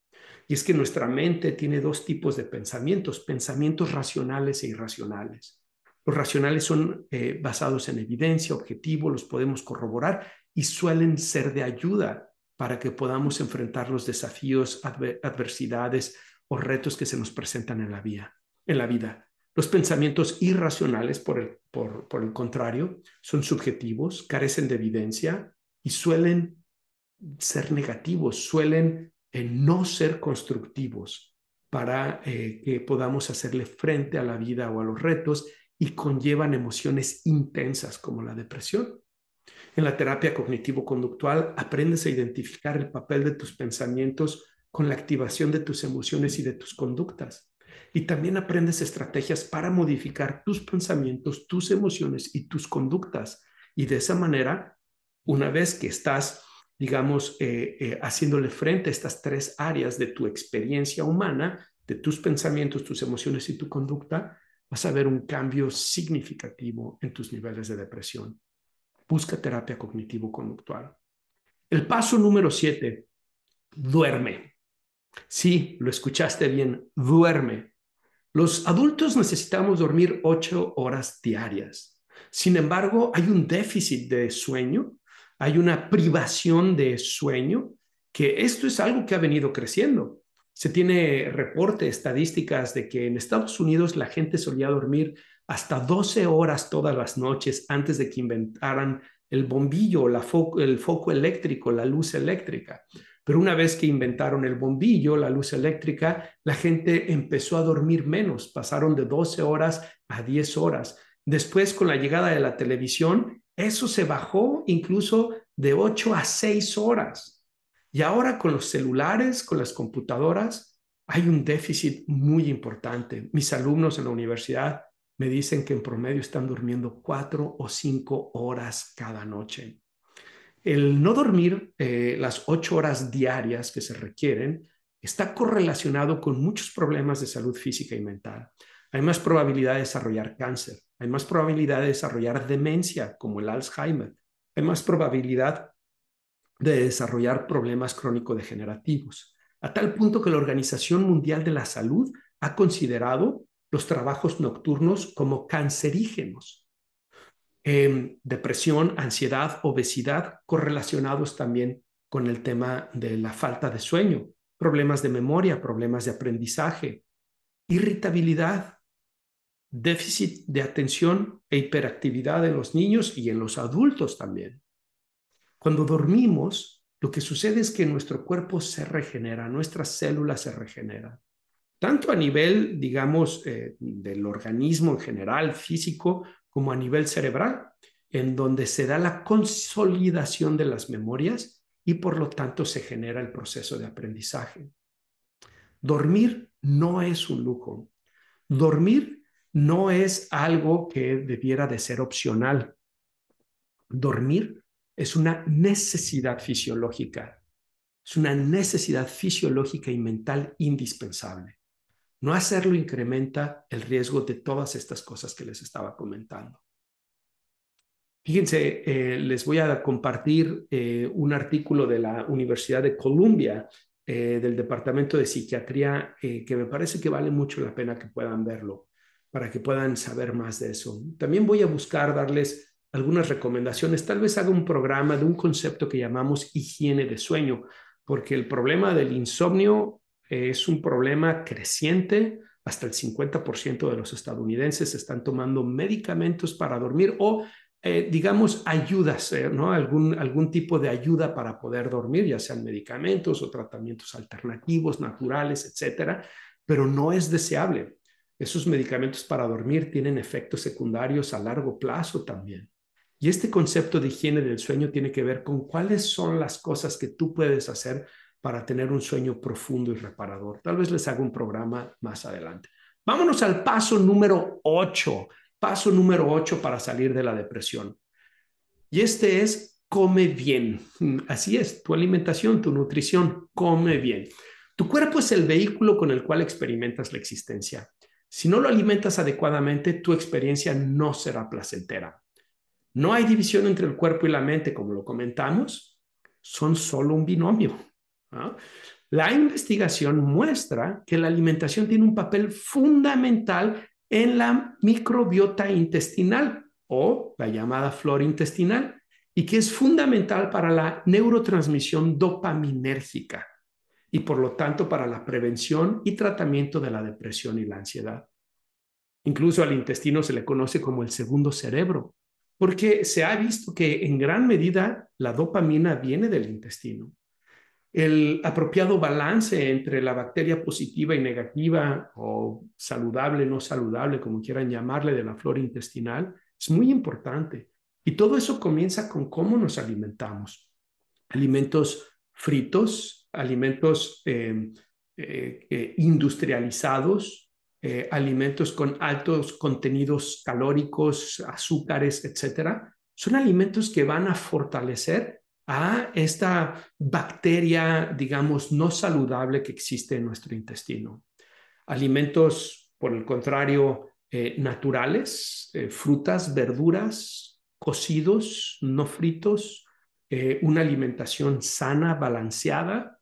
Y es que nuestra mente tiene dos tipos de pensamientos, pensamientos racionales e irracionales. Los racionales son eh, basados en evidencia, objetivo, los podemos corroborar y suelen ser de ayuda para que podamos enfrentar los desafíos, adversidades o retos que se nos presentan en la, vida, en la vida. Los pensamientos irracionales, por el, por, el contrario, son subjetivos, carecen de evidencia y suelen ser negativos, suelen eh, no ser constructivos para eh, que podamos hacerle frente a la vida o a los retos y conllevan emociones intensas como la depresión. En la terapia cognitivo-conductual aprendes a identificar el papel de tus pensamientos con la activación de tus emociones y de tus conductas. Y también aprendes estrategias para modificar tus pensamientos, tus emociones y tus conductas. Y de esa manera, una vez que estás, digamos, eh, eh, haciéndole frente a estas tres áreas de tu experiencia humana, de tus pensamientos, tus emociones y tu conducta, vas a ver un cambio significativo en tus niveles de depresión. Busca terapia cognitivo-conductual. El paso número siete, duerme. Sí, lo escuchaste bien, duerme. Los adultos necesitamos dormir ocho horas diarias. Sin embargo, hay un déficit de sueño, hay una privación de sueño, que esto es algo que ha venido creciendo. Se tiene reporte, estadísticas de que en Estados Unidos la gente solía dormir hasta 12 horas todas las noches antes de que inventaran el bombillo, el foco eléctrico, la luz eléctrica. Pero una vez que inventaron el bombillo, la luz eléctrica, la gente empezó a dormir menos, pasaron de 12 horas a 10 horas. Después, con la llegada de la televisión, eso se bajó incluso de 8 a 6 horas. Y ahora con los celulares, con las computadoras, hay un déficit muy importante. Mis alumnos en la universidad me dicen que en promedio están durmiendo cuatro o cinco horas cada noche. El no dormir eh, las ocho horas diarias que se requieren está correlacionado con muchos problemas de salud física y mental. Hay más probabilidad de desarrollar cáncer, hay más probabilidad de desarrollar demencia como el Alzheimer, hay más probabilidad de desarrollar problemas crónico-degenerativos, a tal punto que la Organización Mundial de la Salud ha considerado los trabajos nocturnos como cancerígenos. Em, depresión, ansiedad, obesidad, correlacionados también con el tema de la falta de sueño, problemas de memoria, problemas de aprendizaje, irritabilidad, déficit de atención e hiperactividad en los niños y en los adultos también. Cuando dormimos, lo que sucede es que nuestro cuerpo se regenera, nuestras células se regeneran, tanto a nivel, digamos, eh, del organismo en general, físico, como a nivel cerebral, en donde se da la consolidación de las memorias y por lo tanto se genera el proceso de aprendizaje. Dormir no es un lujo. Dormir no es algo que debiera de ser opcional. Dormir es una necesidad fisiológica, es una necesidad fisiológica y mental indispensable. No hacerlo incrementa el riesgo de todas estas cosas que les estaba comentando. Fíjense, eh, les voy a compartir eh, un artículo de la Universidad de Columbia, eh, del Departamento de Psiquiatría, que me parece que vale mucho la pena que puedan verlo, para que puedan saber más de eso. También voy a buscar darles algunas recomendaciones. Tal vez haga un programa de un concepto que llamamos higiene de sueño, porque el problema del insomnio es un problema creciente. Hasta el 50% de los estadounidenses están tomando medicamentos para dormir o, eh, digamos, ayudas, eh, ¿no? Algún, algún tipo de ayuda para poder dormir, ya sean medicamentos o tratamientos alternativos, naturales, etcétera, pero no es deseable. Esos medicamentos para dormir tienen efectos secundarios a largo plazo también. Y este concepto de higiene del sueño tiene que ver con cuáles son las cosas que tú puedes hacer para tener un sueño profundo y reparador. Tal vez les haga un programa más adelante. Vámonos al paso número 8. Paso número 8 para salir de la depresión. Y este es come bien. Así es, tu alimentación, tu nutrición, come bien. Tu cuerpo es el vehículo con el cual experimentas la existencia. Si no lo alimentas adecuadamente, tu experiencia no será placentera. No hay división entre el cuerpo y la mente, como lo comentamos, son solo un binomio. La investigación muestra que la alimentación tiene un papel fundamental en la microbiota intestinal o la llamada flora intestinal y que es fundamental para la neurotransmisión dopaminérgica y por lo tanto para la prevención y tratamiento de la depresión y la ansiedad. Incluso al intestino se le conoce como el segundo cerebro, porque se ha visto que en gran medida la dopamina viene del intestino. El apropiado balance entre la bacteria positiva y negativa o saludable, no saludable, como quieran llamarle, de la flora intestinal, es muy importante. Y todo eso comienza con cómo nos alimentamos. Alimentos fritos, alimentos eh, eh, eh, industrializados, alimentos con altos contenidos calóricos, azúcares, etcétera, son alimentos que van a fortalecer a esta bacteria, digamos, no saludable que existe en nuestro intestino. Alimentos, por el contrario, naturales, frutas, verduras, cocidos, no fritos, eh, una alimentación sana, balanceada,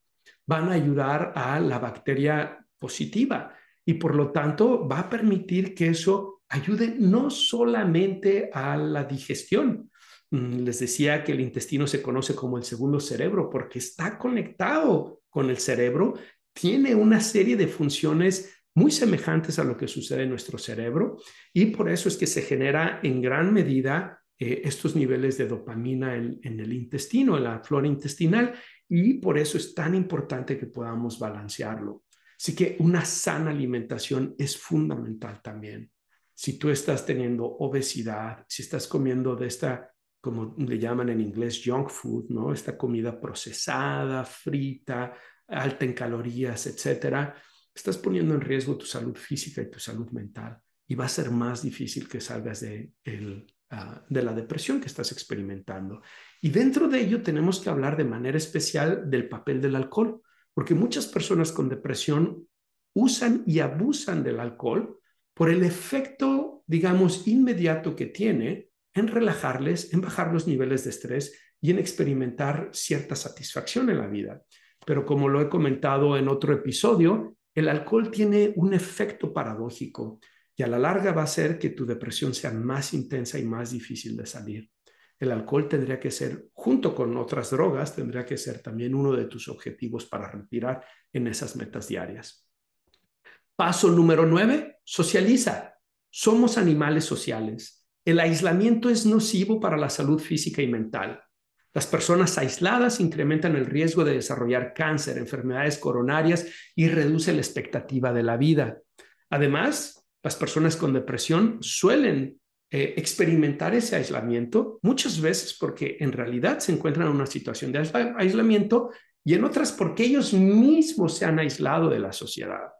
van a ayudar a la bacteria positiva y por lo tanto va a permitir que eso ayude no solamente a la digestión. Mm, les decía que el intestino se conoce como el segundo cerebro porque está conectado con el cerebro, tiene una serie de funciones muy semejantes a lo que sucede en nuestro cerebro y por eso es que se genera en gran medida eh, estos niveles de dopamina en, el intestino, en la flora intestinal, y por eso es tan importante que podamos balancearlo. Así que una sana alimentación es fundamental también. Si tú estás teniendo obesidad, si estás comiendo de esta, como le llaman en inglés, junk food, ¿no? Esta comida procesada, frita, alta en calorías, etcétera, estás poniendo en riesgo tu salud física y tu salud mental y va a ser más difícil que salgas de Ah, de la depresión que estás experimentando. Y dentro de ello tenemos que hablar de manera especial del papel del alcohol, porque muchas personas con depresión usan y abusan del alcohol por el efecto, digamos, inmediato que tiene en relajarles, en bajar los niveles de estrés y en experimentar cierta satisfacción en la vida. Pero como lo he comentado en otro episodio, el alcohol tiene un efecto paradójico y a la larga va a hacer que tu depresión sea más intensa y más difícil de salir. El alcohol tendría que ser, junto con otras drogas, tendría que ser también uno de tus objetivos para retirar en esas metas diarias. Paso número nueve, socializa. Somos animales sociales. El aislamiento es nocivo para la salud física y mental. Las personas aisladas incrementan el riesgo de desarrollar cáncer, enfermedades coronarias y reduce la expectativa de la vida. Además, las personas con depresión suelen eh, experimentar ese aislamiento muchas veces porque en realidad se encuentran en una situación de aislamiento y en otras porque ellos mismos se han aislado de la sociedad.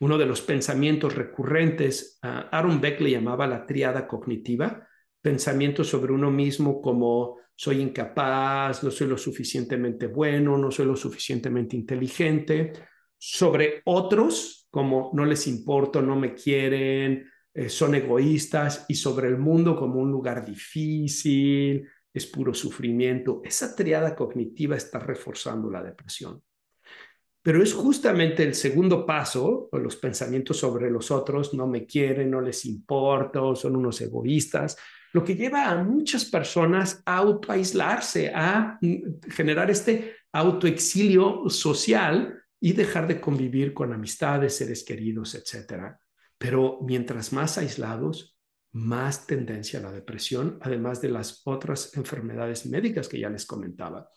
Uno de los pensamientos recurrentes, Aaron Beck le llamaba la triada cognitiva, pensamiento sobre uno mismo como soy incapaz, no soy lo suficientemente bueno, no soy lo suficientemente inteligente, sobre otros como no les importo, no me quieren, eh, son egoístas y sobre el mundo como un lugar difícil, es puro sufrimiento. Esa triada cognitiva está reforzando la depresión. Pero es justamente el segundo paso, los pensamientos sobre los otros, no me quieren, no les importo, son unos egoístas, lo que lleva a muchas personas a autoaislarse, a mm, generar este autoexilio social y dejar de convivir con amistades, seres queridos, etc. Pero mientras más aislados, más tendencia a la depresión, además de las otras enfermedades médicas que ya les comentaba.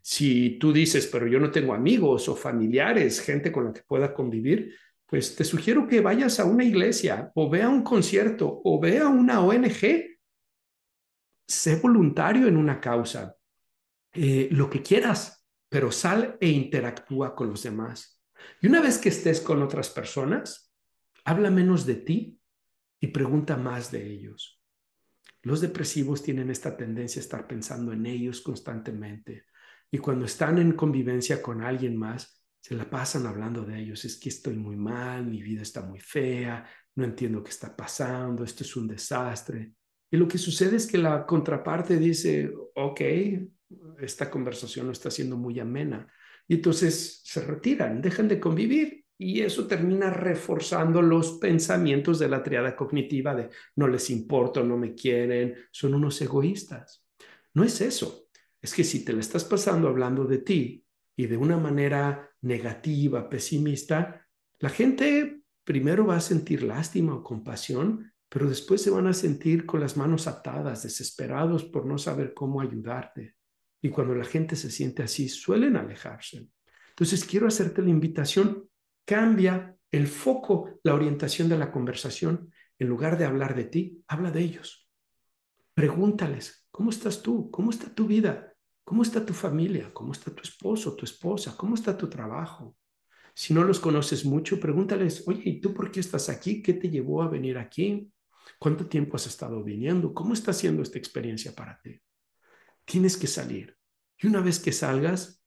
Si tú dices, pero yo no tengo amigos o familiares, gente con la que pueda convivir, pues te sugiero que vayas a una iglesia o vea un concierto o vea una ONG. Sé voluntario en una causa, eh, lo que quieras, pero sal e interactúa con los demás. Y una vez que estés con otras personas, habla menos de ti y pregunta más de ellos. Los depresivos tienen esta tendencia a estar pensando en ellos constantemente y cuando están en convivencia con alguien más, se la pasan hablando de ellos. Es que estoy muy mal, mi vida está muy fea, no entiendo qué está pasando, esto es un desastre. Y lo que sucede es que la contraparte dice, ok, esta conversación no está siendo muy amena. Y entonces se retiran, dejan de convivir y eso termina reforzando los pensamientos de la triada cognitiva de no les importo, no me quieren, son unos egoístas. No es eso. Es que si te la estás pasando hablando de ti y de una manera negativa, pesimista, la gente primero va a sentir lástima o compasión, pero después se van a sentir con las manos atadas, desesperados por no saber cómo ayudarte. Y cuando la gente se siente así, suelen alejarse. Entonces, quiero hacerte la invitación, cambia el foco, la orientación de la conversación. En lugar de hablar de ti, habla de ellos. Pregúntales, ¿cómo estás tú? ¿Cómo está tu vida? ¿Cómo está tu familia? ¿Cómo está tu esposo, tu esposa? ¿Cómo está tu trabajo? Si no los conoces mucho, pregúntales, oye, ¿y tú por qué estás aquí? ¿Qué te llevó a venir aquí? ¿Cuánto tiempo has estado viniendo? ¿Cómo está siendo esta experiencia para ti? Tienes que salir. Y una vez que salgas,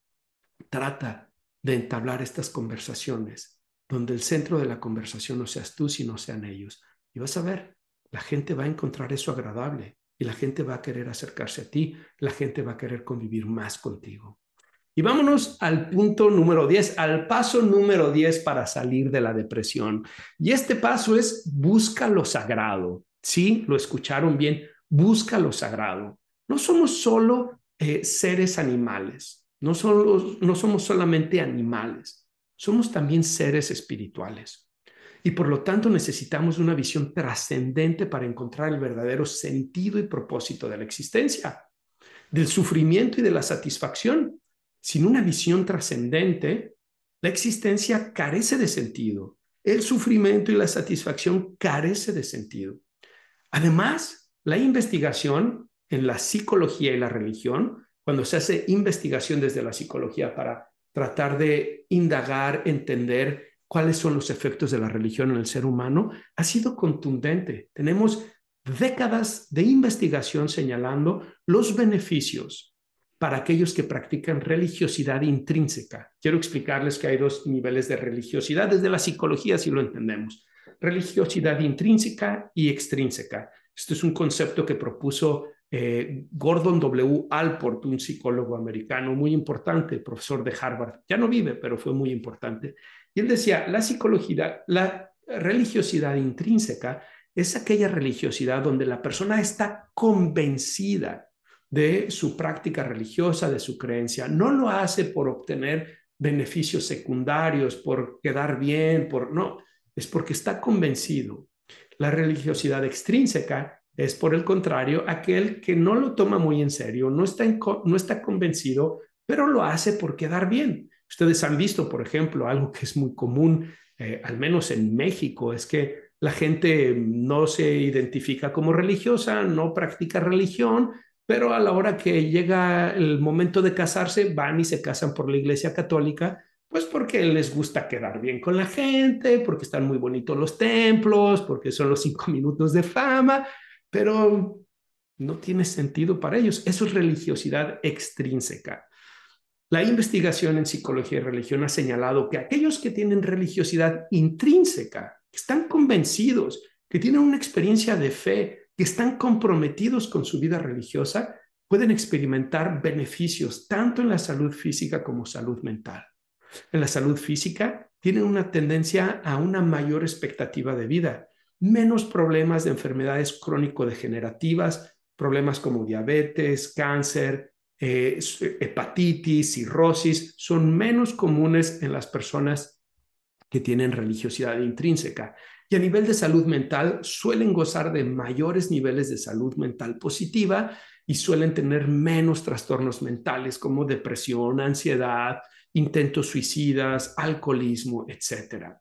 trata de entablar estas conversaciones, donde el centro de la conversación no seas tú, sino sean ellos. Y vas a ver, la gente va a encontrar eso agradable y la gente va a querer acercarse a ti, la gente va a querer convivir más contigo. Y vámonos al punto número 10, al paso número 10 para salir de la depresión. Y este paso es busca lo sagrado. Sí, lo escucharon bien, busca lo sagrado. No somos solo eh, seres animales, no, no somos solamente animales, somos también seres espirituales. Y por lo tanto necesitamos una visión trascendente para encontrar el verdadero sentido y propósito de la existencia, del sufrimiento y de la satisfacción. Sin una visión trascendente, la existencia carece de sentido. El sufrimiento y la satisfacción carece de sentido. Además, la investigación en la psicología y la religión, cuando se hace investigación desde la psicología para tratar de indagar, entender cuáles son los efectos de la religión en el ser humano, ha sido contundente. Tenemos décadas de investigación señalando los beneficios para aquellos que practican religiosidad intrínseca. Quiero explicarles que hay dos niveles de religiosidad desde la psicología, si lo entendemos. Religiosidad intrínseca y extrínseca. Esto es un concepto que propuso eh, Gordon W. Alport, un psicólogo americano muy importante, profesor de Harvard. Ya no vive, pero fue muy importante. Y él decía, la psicología, la religiosidad intrínseca es aquella religiosidad donde la persona está convencida de su práctica religiosa, de su creencia. No lo hace por obtener beneficios secundarios, por quedar bien, por no, es porque está convencido. La religiosidad extrínseca es, por el contrario, aquel que no lo toma muy en serio, no está, no está convencido, pero lo hace por quedar bien. Ustedes han visto, por ejemplo, algo que es muy común, eh, al menos en México, es que la gente no se identifica como religiosa, no practica religión, pero a la hora que llega el momento de casarse, van y se casan por la Iglesia Católica, pues porque les gusta quedar bien con la gente, porque están muy bonitos los templos, porque son los cinco minutos de fama, pero no tiene sentido para ellos. Eso es religiosidad extrínseca. La investigación en psicología y religión ha señalado que aquellos que tienen religiosidad intrínseca, que están convencidos, que tienen una experiencia de fe, que están comprometidos con su vida religiosa pueden experimentar beneficios tanto en la salud física como salud mental. En la salud física tienen una tendencia a una mayor expectativa de vida, menos problemas de enfermedades crónico-degenerativas, problemas como diabetes, cáncer, eh, hepatitis, cirrosis, son menos comunes en las personas que tienen religiosidad intrínseca y a nivel de salud mental suelen gozar de mayores niveles de salud mental positiva y suelen tener menos trastornos mentales como depresión, ansiedad, intentos suicidas, alcoholismo, etc.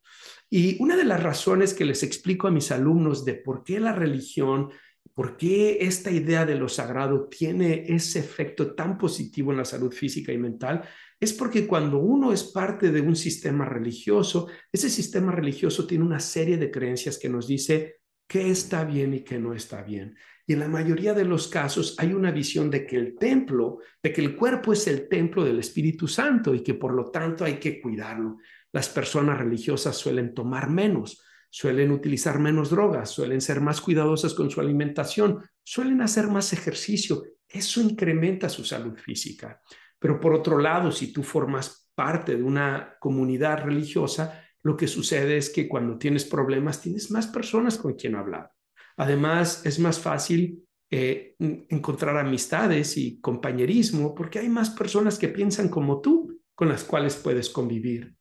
Y una de las razones que les explico a mis alumnos de por qué la religión, por qué esta idea de lo sagrado tiene ese efecto tan positivo en la salud física y mental es porque cuando uno es parte de un sistema religioso, ese sistema religioso tiene una serie de creencias que nos dice qué está bien y qué no está bien. Y en la mayoría de los casos hay una visión de que el templo, de que el cuerpo es el templo del Espíritu Santo y que por lo tanto hay que cuidarlo. Las personas religiosas suelen tomar menos, suelen utilizar menos drogas, suelen ser más cuidadosas con su alimentación, suelen hacer más ejercicio. Eso incrementa su salud física. Pero por otro lado, si tú formas parte de una comunidad religiosa, lo que sucede es que cuando tienes problemas, tienes más personas con quien hablar. Además, es más fácil eh, encontrar amistades y compañerismo porque hay más personas que piensan como tú con las cuales puedes convivir.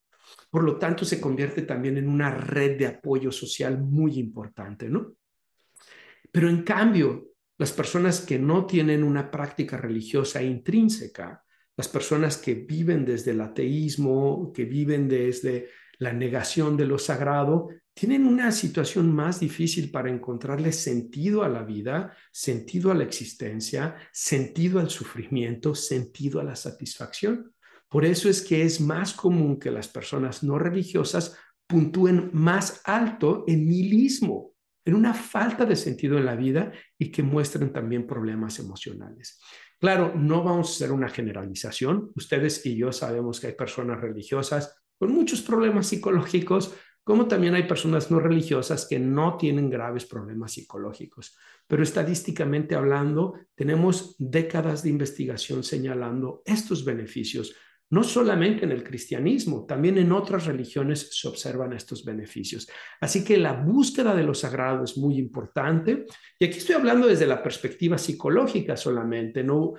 Por lo tanto, se convierte también en una red de apoyo social muy importante, ¿no? Pero en cambio, las personas que no tienen una práctica religiosa intrínseca, las personas que viven desde el ateísmo, que viven desde la negación de lo sagrado, tienen una situación más difícil para encontrarle sentido a la vida, sentido a la existencia, sentido al sufrimiento, sentido a la satisfacción. Por eso es que es más común que las personas no religiosas puntúen más alto en nihilismo, en una falta de sentido en la vida y que muestren también problemas emocionales. Claro, no vamos a hacer una generalización. Ustedes y yo sabemos que hay personas religiosas con muchos problemas psicológicos, como también hay personas no religiosas que no tienen graves problemas psicológicos. Pero estadísticamente hablando, tenemos décadas de investigación señalando estos beneficios no solamente en el cristianismo, también en otras religiones se observan estos beneficios. Así que la búsqueda de lo sagrado es muy importante. Y aquí estoy hablando desde la perspectiva psicológica solamente, no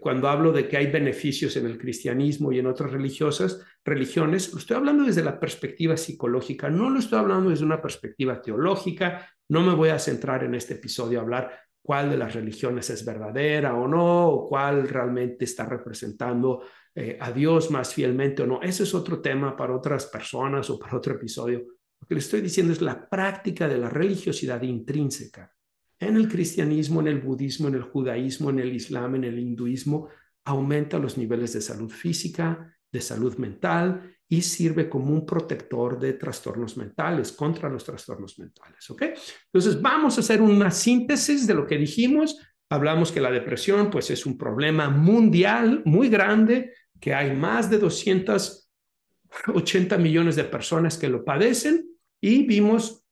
cuando hablo de que hay beneficios en el cristianismo y en otras religiosas, religiones, estoy hablando desde la perspectiva psicológica, no lo estoy hablando desde una perspectiva teológica, no me voy a centrar en este episodio a hablar cuál de las religiones es verdadera o no, o cuál realmente está representando eh, a Dios más fielmente o no. Ese es otro tema para otras personas o para otro episodio. Lo que le estoy diciendo es la práctica de la religiosidad intrínseca. En el cristianismo, en el budismo, en el judaísmo, en el islam, en el hinduismo, aumenta los niveles de salud física, de salud mental y sirve como un protector de trastornos mentales, contra los trastornos mentales. ¿Ok? Entonces, vamos a hacer una síntesis de lo que dijimos. Hablamos que la depresión, pues, es un problema mundial muy grande que hay más de 280 millones de personas que lo padecen y vimos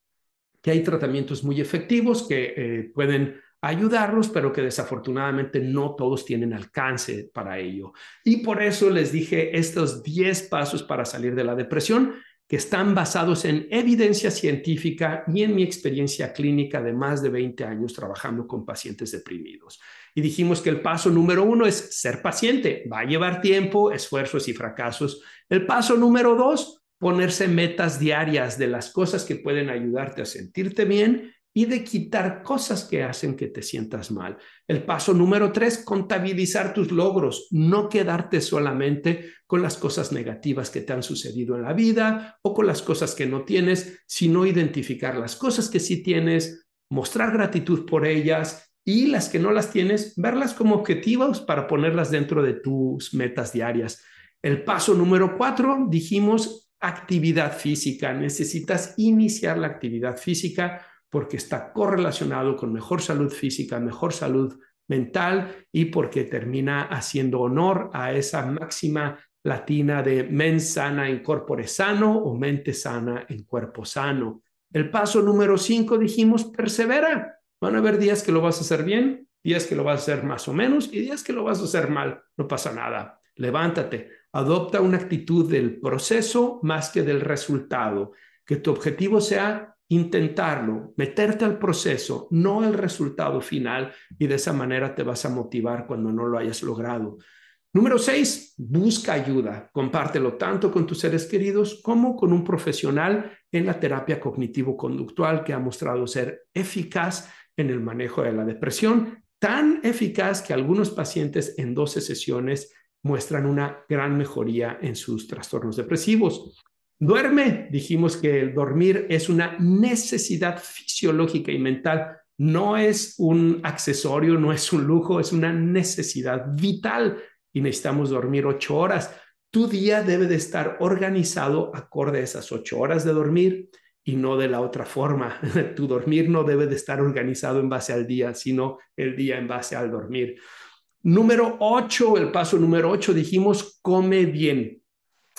que hay tratamientos muy efectivos que eh, pueden ayudarlos, pero que desafortunadamente no todos tienen alcance para ello. Y por eso les dije estos 10 pasos para salir de la depresión que están basados en evidencia científica y en mi experiencia clínica de más de 20 años trabajando con pacientes deprimidos. Y dijimos que el paso número uno es ser paciente. Va a llevar tiempo, esfuerzos y fracasos. El paso número dos, ponerse metas diarias de las cosas que pueden ayudarte a sentirte bien y de quitar cosas que hacen que te sientas mal. El paso número tres, contabilizar tus logros, no quedarte solamente con las cosas negativas que te han sucedido en la vida o con las cosas que no tienes, sino identificar las cosas que sí tienes, mostrar gratitud por ellas y las que no las tienes, verlas como objetivos para ponerlas dentro de tus metas diarias. El paso número cuatro, dijimos actividad física. Necesitas iniciar la actividad física porque está correlacionado con mejor salud física, mejor salud mental y porque termina haciendo honor a esa máxima latina de mens sana en corpore sano o mente sana en cuerpo sano. El paso número cinco dijimos persevera. Van a haber días que lo vas a hacer bien, días que lo vas a hacer más o menos y días que lo vas a hacer mal. No pasa nada. Levántate, adopta una actitud del proceso más que del resultado. Que tu objetivo sea intentarlo, meterte al proceso, no el resultado final, y de esa manera te vas a motivar cuando no lo hayas logrado. Número seis, busca ayuda. Compártelo tanto con tus seres queridos como con un profesional en la terapia cognitivo-conductual que ha mostrado ser eficaz en el manejo de la depresión, tan eficaz que algunos pacientes en 12 sesiones muestran una gran mejoría en sus trastornos depresivos. Duerme, dijimos que el dormir es una necesidad fisiológica y mental, no es un accesorio, no es un lujo, es una necesidad vital y necesitamos dormir ocho horas. Tu día debe de estar organizado acorde a esas ocho horas de dormir y no de la otra forma. tu dormir no debe de estar organizado en base al día, sino el día en base al dormir. Número ocho, el paso número ocho, dijimos, come bien.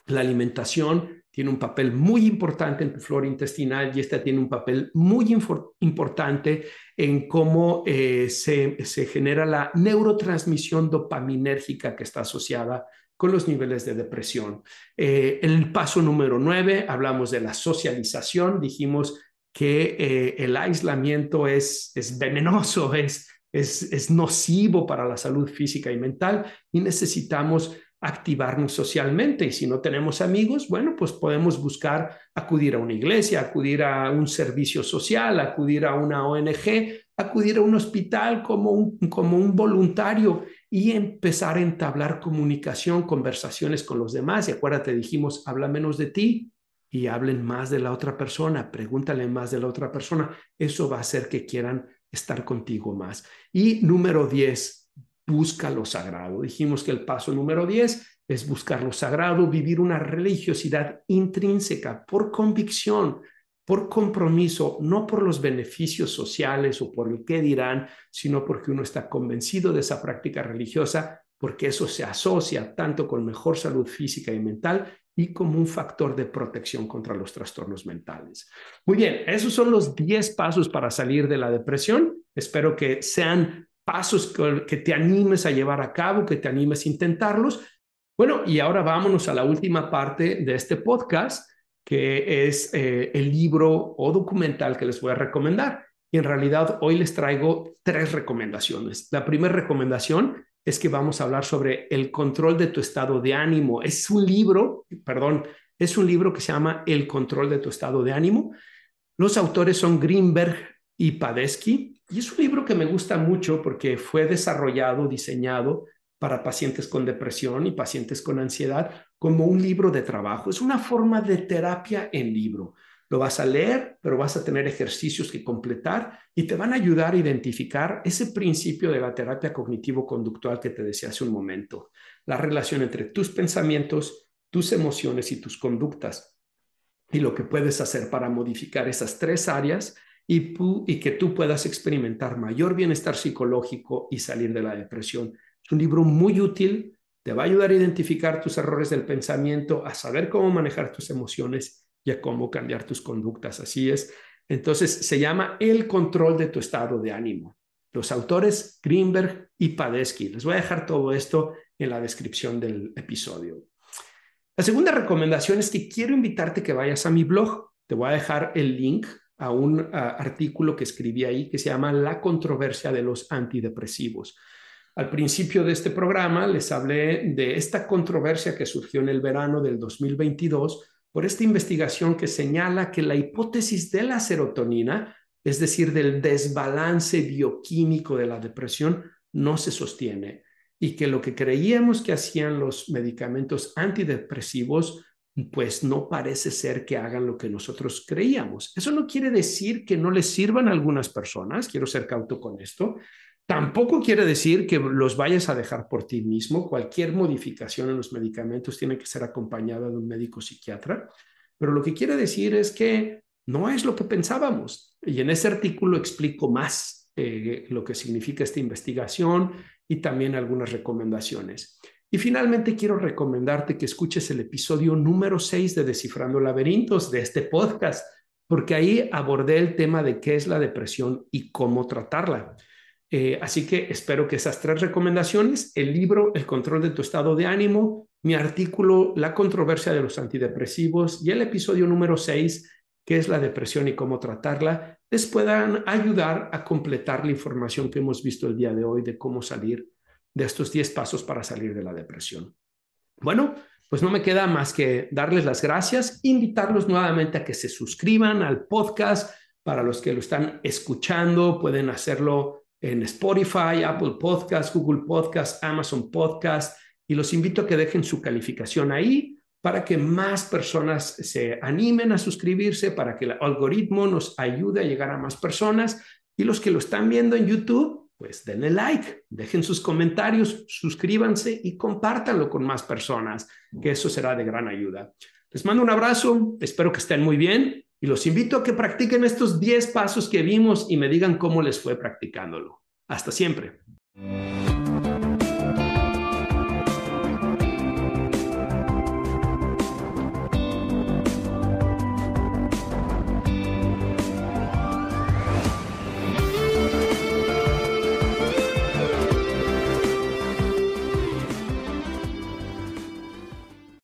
La alimentación tiene un papel muy importante en tu flora intestinal y esta tiene un papel muy importante en cómo eh, se, se genera la neurotransmisión dopaminérgica que está asociada con los niveles de depresión. Eh, el paso número nueve, hablamos de la socialización, dijimos que eh, el aislamiento es, es venenoso, es, es, es nocivo para la salud física y mental y necesitamos activarnos socialmente. Y si no tenemos amigos, bueno, pues podemos buscar acudir a una iglesia, acudir a un servicio social, acudir a una ONG, acudir a un hospital como un, como un voluntario y empezar a entablar comunicación, conversaciones con los demás. Y acuérdate, dijimos, habla menos de ti y hablen más de la otra persona, pregúntale más de la otra persona. Eso va a hacer que quieran estar contigo más. Y número 10, busca lo sagrado. Dijimos que el paso número 10 es buscar lo sagrado, vivir una religiosidad intrínseca por convicción, por compromiso, no por los beneficios sociales o por el qué dirán, sino porque uno está convencido de esa práctica religiosa, porque eso se asocia tanto con mejor salud física y mental y como un factor de protección contra los trastornos mentales. Muy bien, esos son los 10 pasos para salir de la depresión. Espero que sean pasos que te animes a llevar a cabo, que te animes a intentarlos. Bueno, y ahora vámonos a la última parte de este podcast, que es eh, el libro o documental que les voy a recomendar. Y en realidad hoy les traigo tres recomendaciones. La primera recomendación es que vamos a hablar sobre el control de tu estado de ánimo. Es un libro, perdón, es un libro que se llama El control de tu estado de ánimo. Los autores son Greenberg y Padesky. Y es un libro que me gusta mucho porque fue desarrollado, diseñado para pacientes con depresión y pacientes con ansiedad como un libro de trabajo. Es una forma de terapia en libro. Lo vas a leer, pero vas a tener ejercicios que completar y te van a ayudar a identificar ese principio de la terapia cognitivo-conductual que te decía hace un momento. La relación entre tus pensamientos, tus emociones y tus conductas. Y lo que puedes hacer para modificar esas tres áreas y, que tú puedas experimentar mayor bienestar psicológico y salir de la depresión. Es un libro muy útil, te va a ayudar a identificar tus errores del pensamiento, a saber cómo manejar tus emociones y a cómo cambiar tus conductas. Así es. Entonces se llama El control de tu estado de ánimo. Los autores Greenberg y Padesky. Les voy a dejar todo esto en la descripción del episodio. La segunda recomendación es que quiero invitarte que vayas a mi blog. Te voy a dejar el link a un artículo que escribí ahí que se llama La controversia de los antidepresivos. Al principio de este programa les hablé de esta controversia que surgió en el verano del 2022 por esta investigación que señala que la hipótesis de la serotonina, es decir, del desbalance bioquímico de la depresión, no se sostiene y que lo que creíamos que hacían los medicamentos antidepresivos pues no parece ser que hagan lo que nosotros creíamos. Eso no quiere decir que no les sirvan a algunas personas, quiero ser cauto con esto. Tampoco quiere decir que los vayas a dejar por ti mismo. Cualquier modificación en los medicamentos tiene que ser acompañada de un médico psiquiatra. Pero lo que quiere decir es que no es lo que pensábamos. Y en ese artículo explico más eh, lo que significa esta investigación y también algunas recomendaciones. Y finalmente quiero recomendarte que escuches el episodio número 6 de Descifrando Laberintos de este podcast, porque ahí abordé el tema de qué es la depresión y cómo tratarla. Eh, así que espero que esas tres recomendaciones, el libro El control de tu estado de ánimo, mi artículo La controversia de los antidepresivos y el episodio número 6, qué es la depresión y cómo tratarla, les puedan ayudar a completar la información que hemos visto el día de hoy de cómo salir de estos 10 pasos para salir de la depresión. Bueno, pues no me queda más que darles las gracias, invitarlos nuevamente a que se suscriban al podcast. Para los que lo están escuchando, pueden hacerlo en Spotify, Apple Podcast, Google Podcast, Amazon Podcast. Y los invito a que dejen su calificación ahí para que más personas se animen a suscribirse, para que el algoritmo nos ayude a llegar a más personas. Y los que lo están viendo en YouTube, pues denle like, dejen sus comentarios, suscríbanse y compártanlo con más personas, que eso será de gran ayuda. Les mando un abrazo, espero que estén muy bien y los invito a que practiquen estos 10 pasos que vimos y me digan cómo les fue practicándolo. Hasta siempre.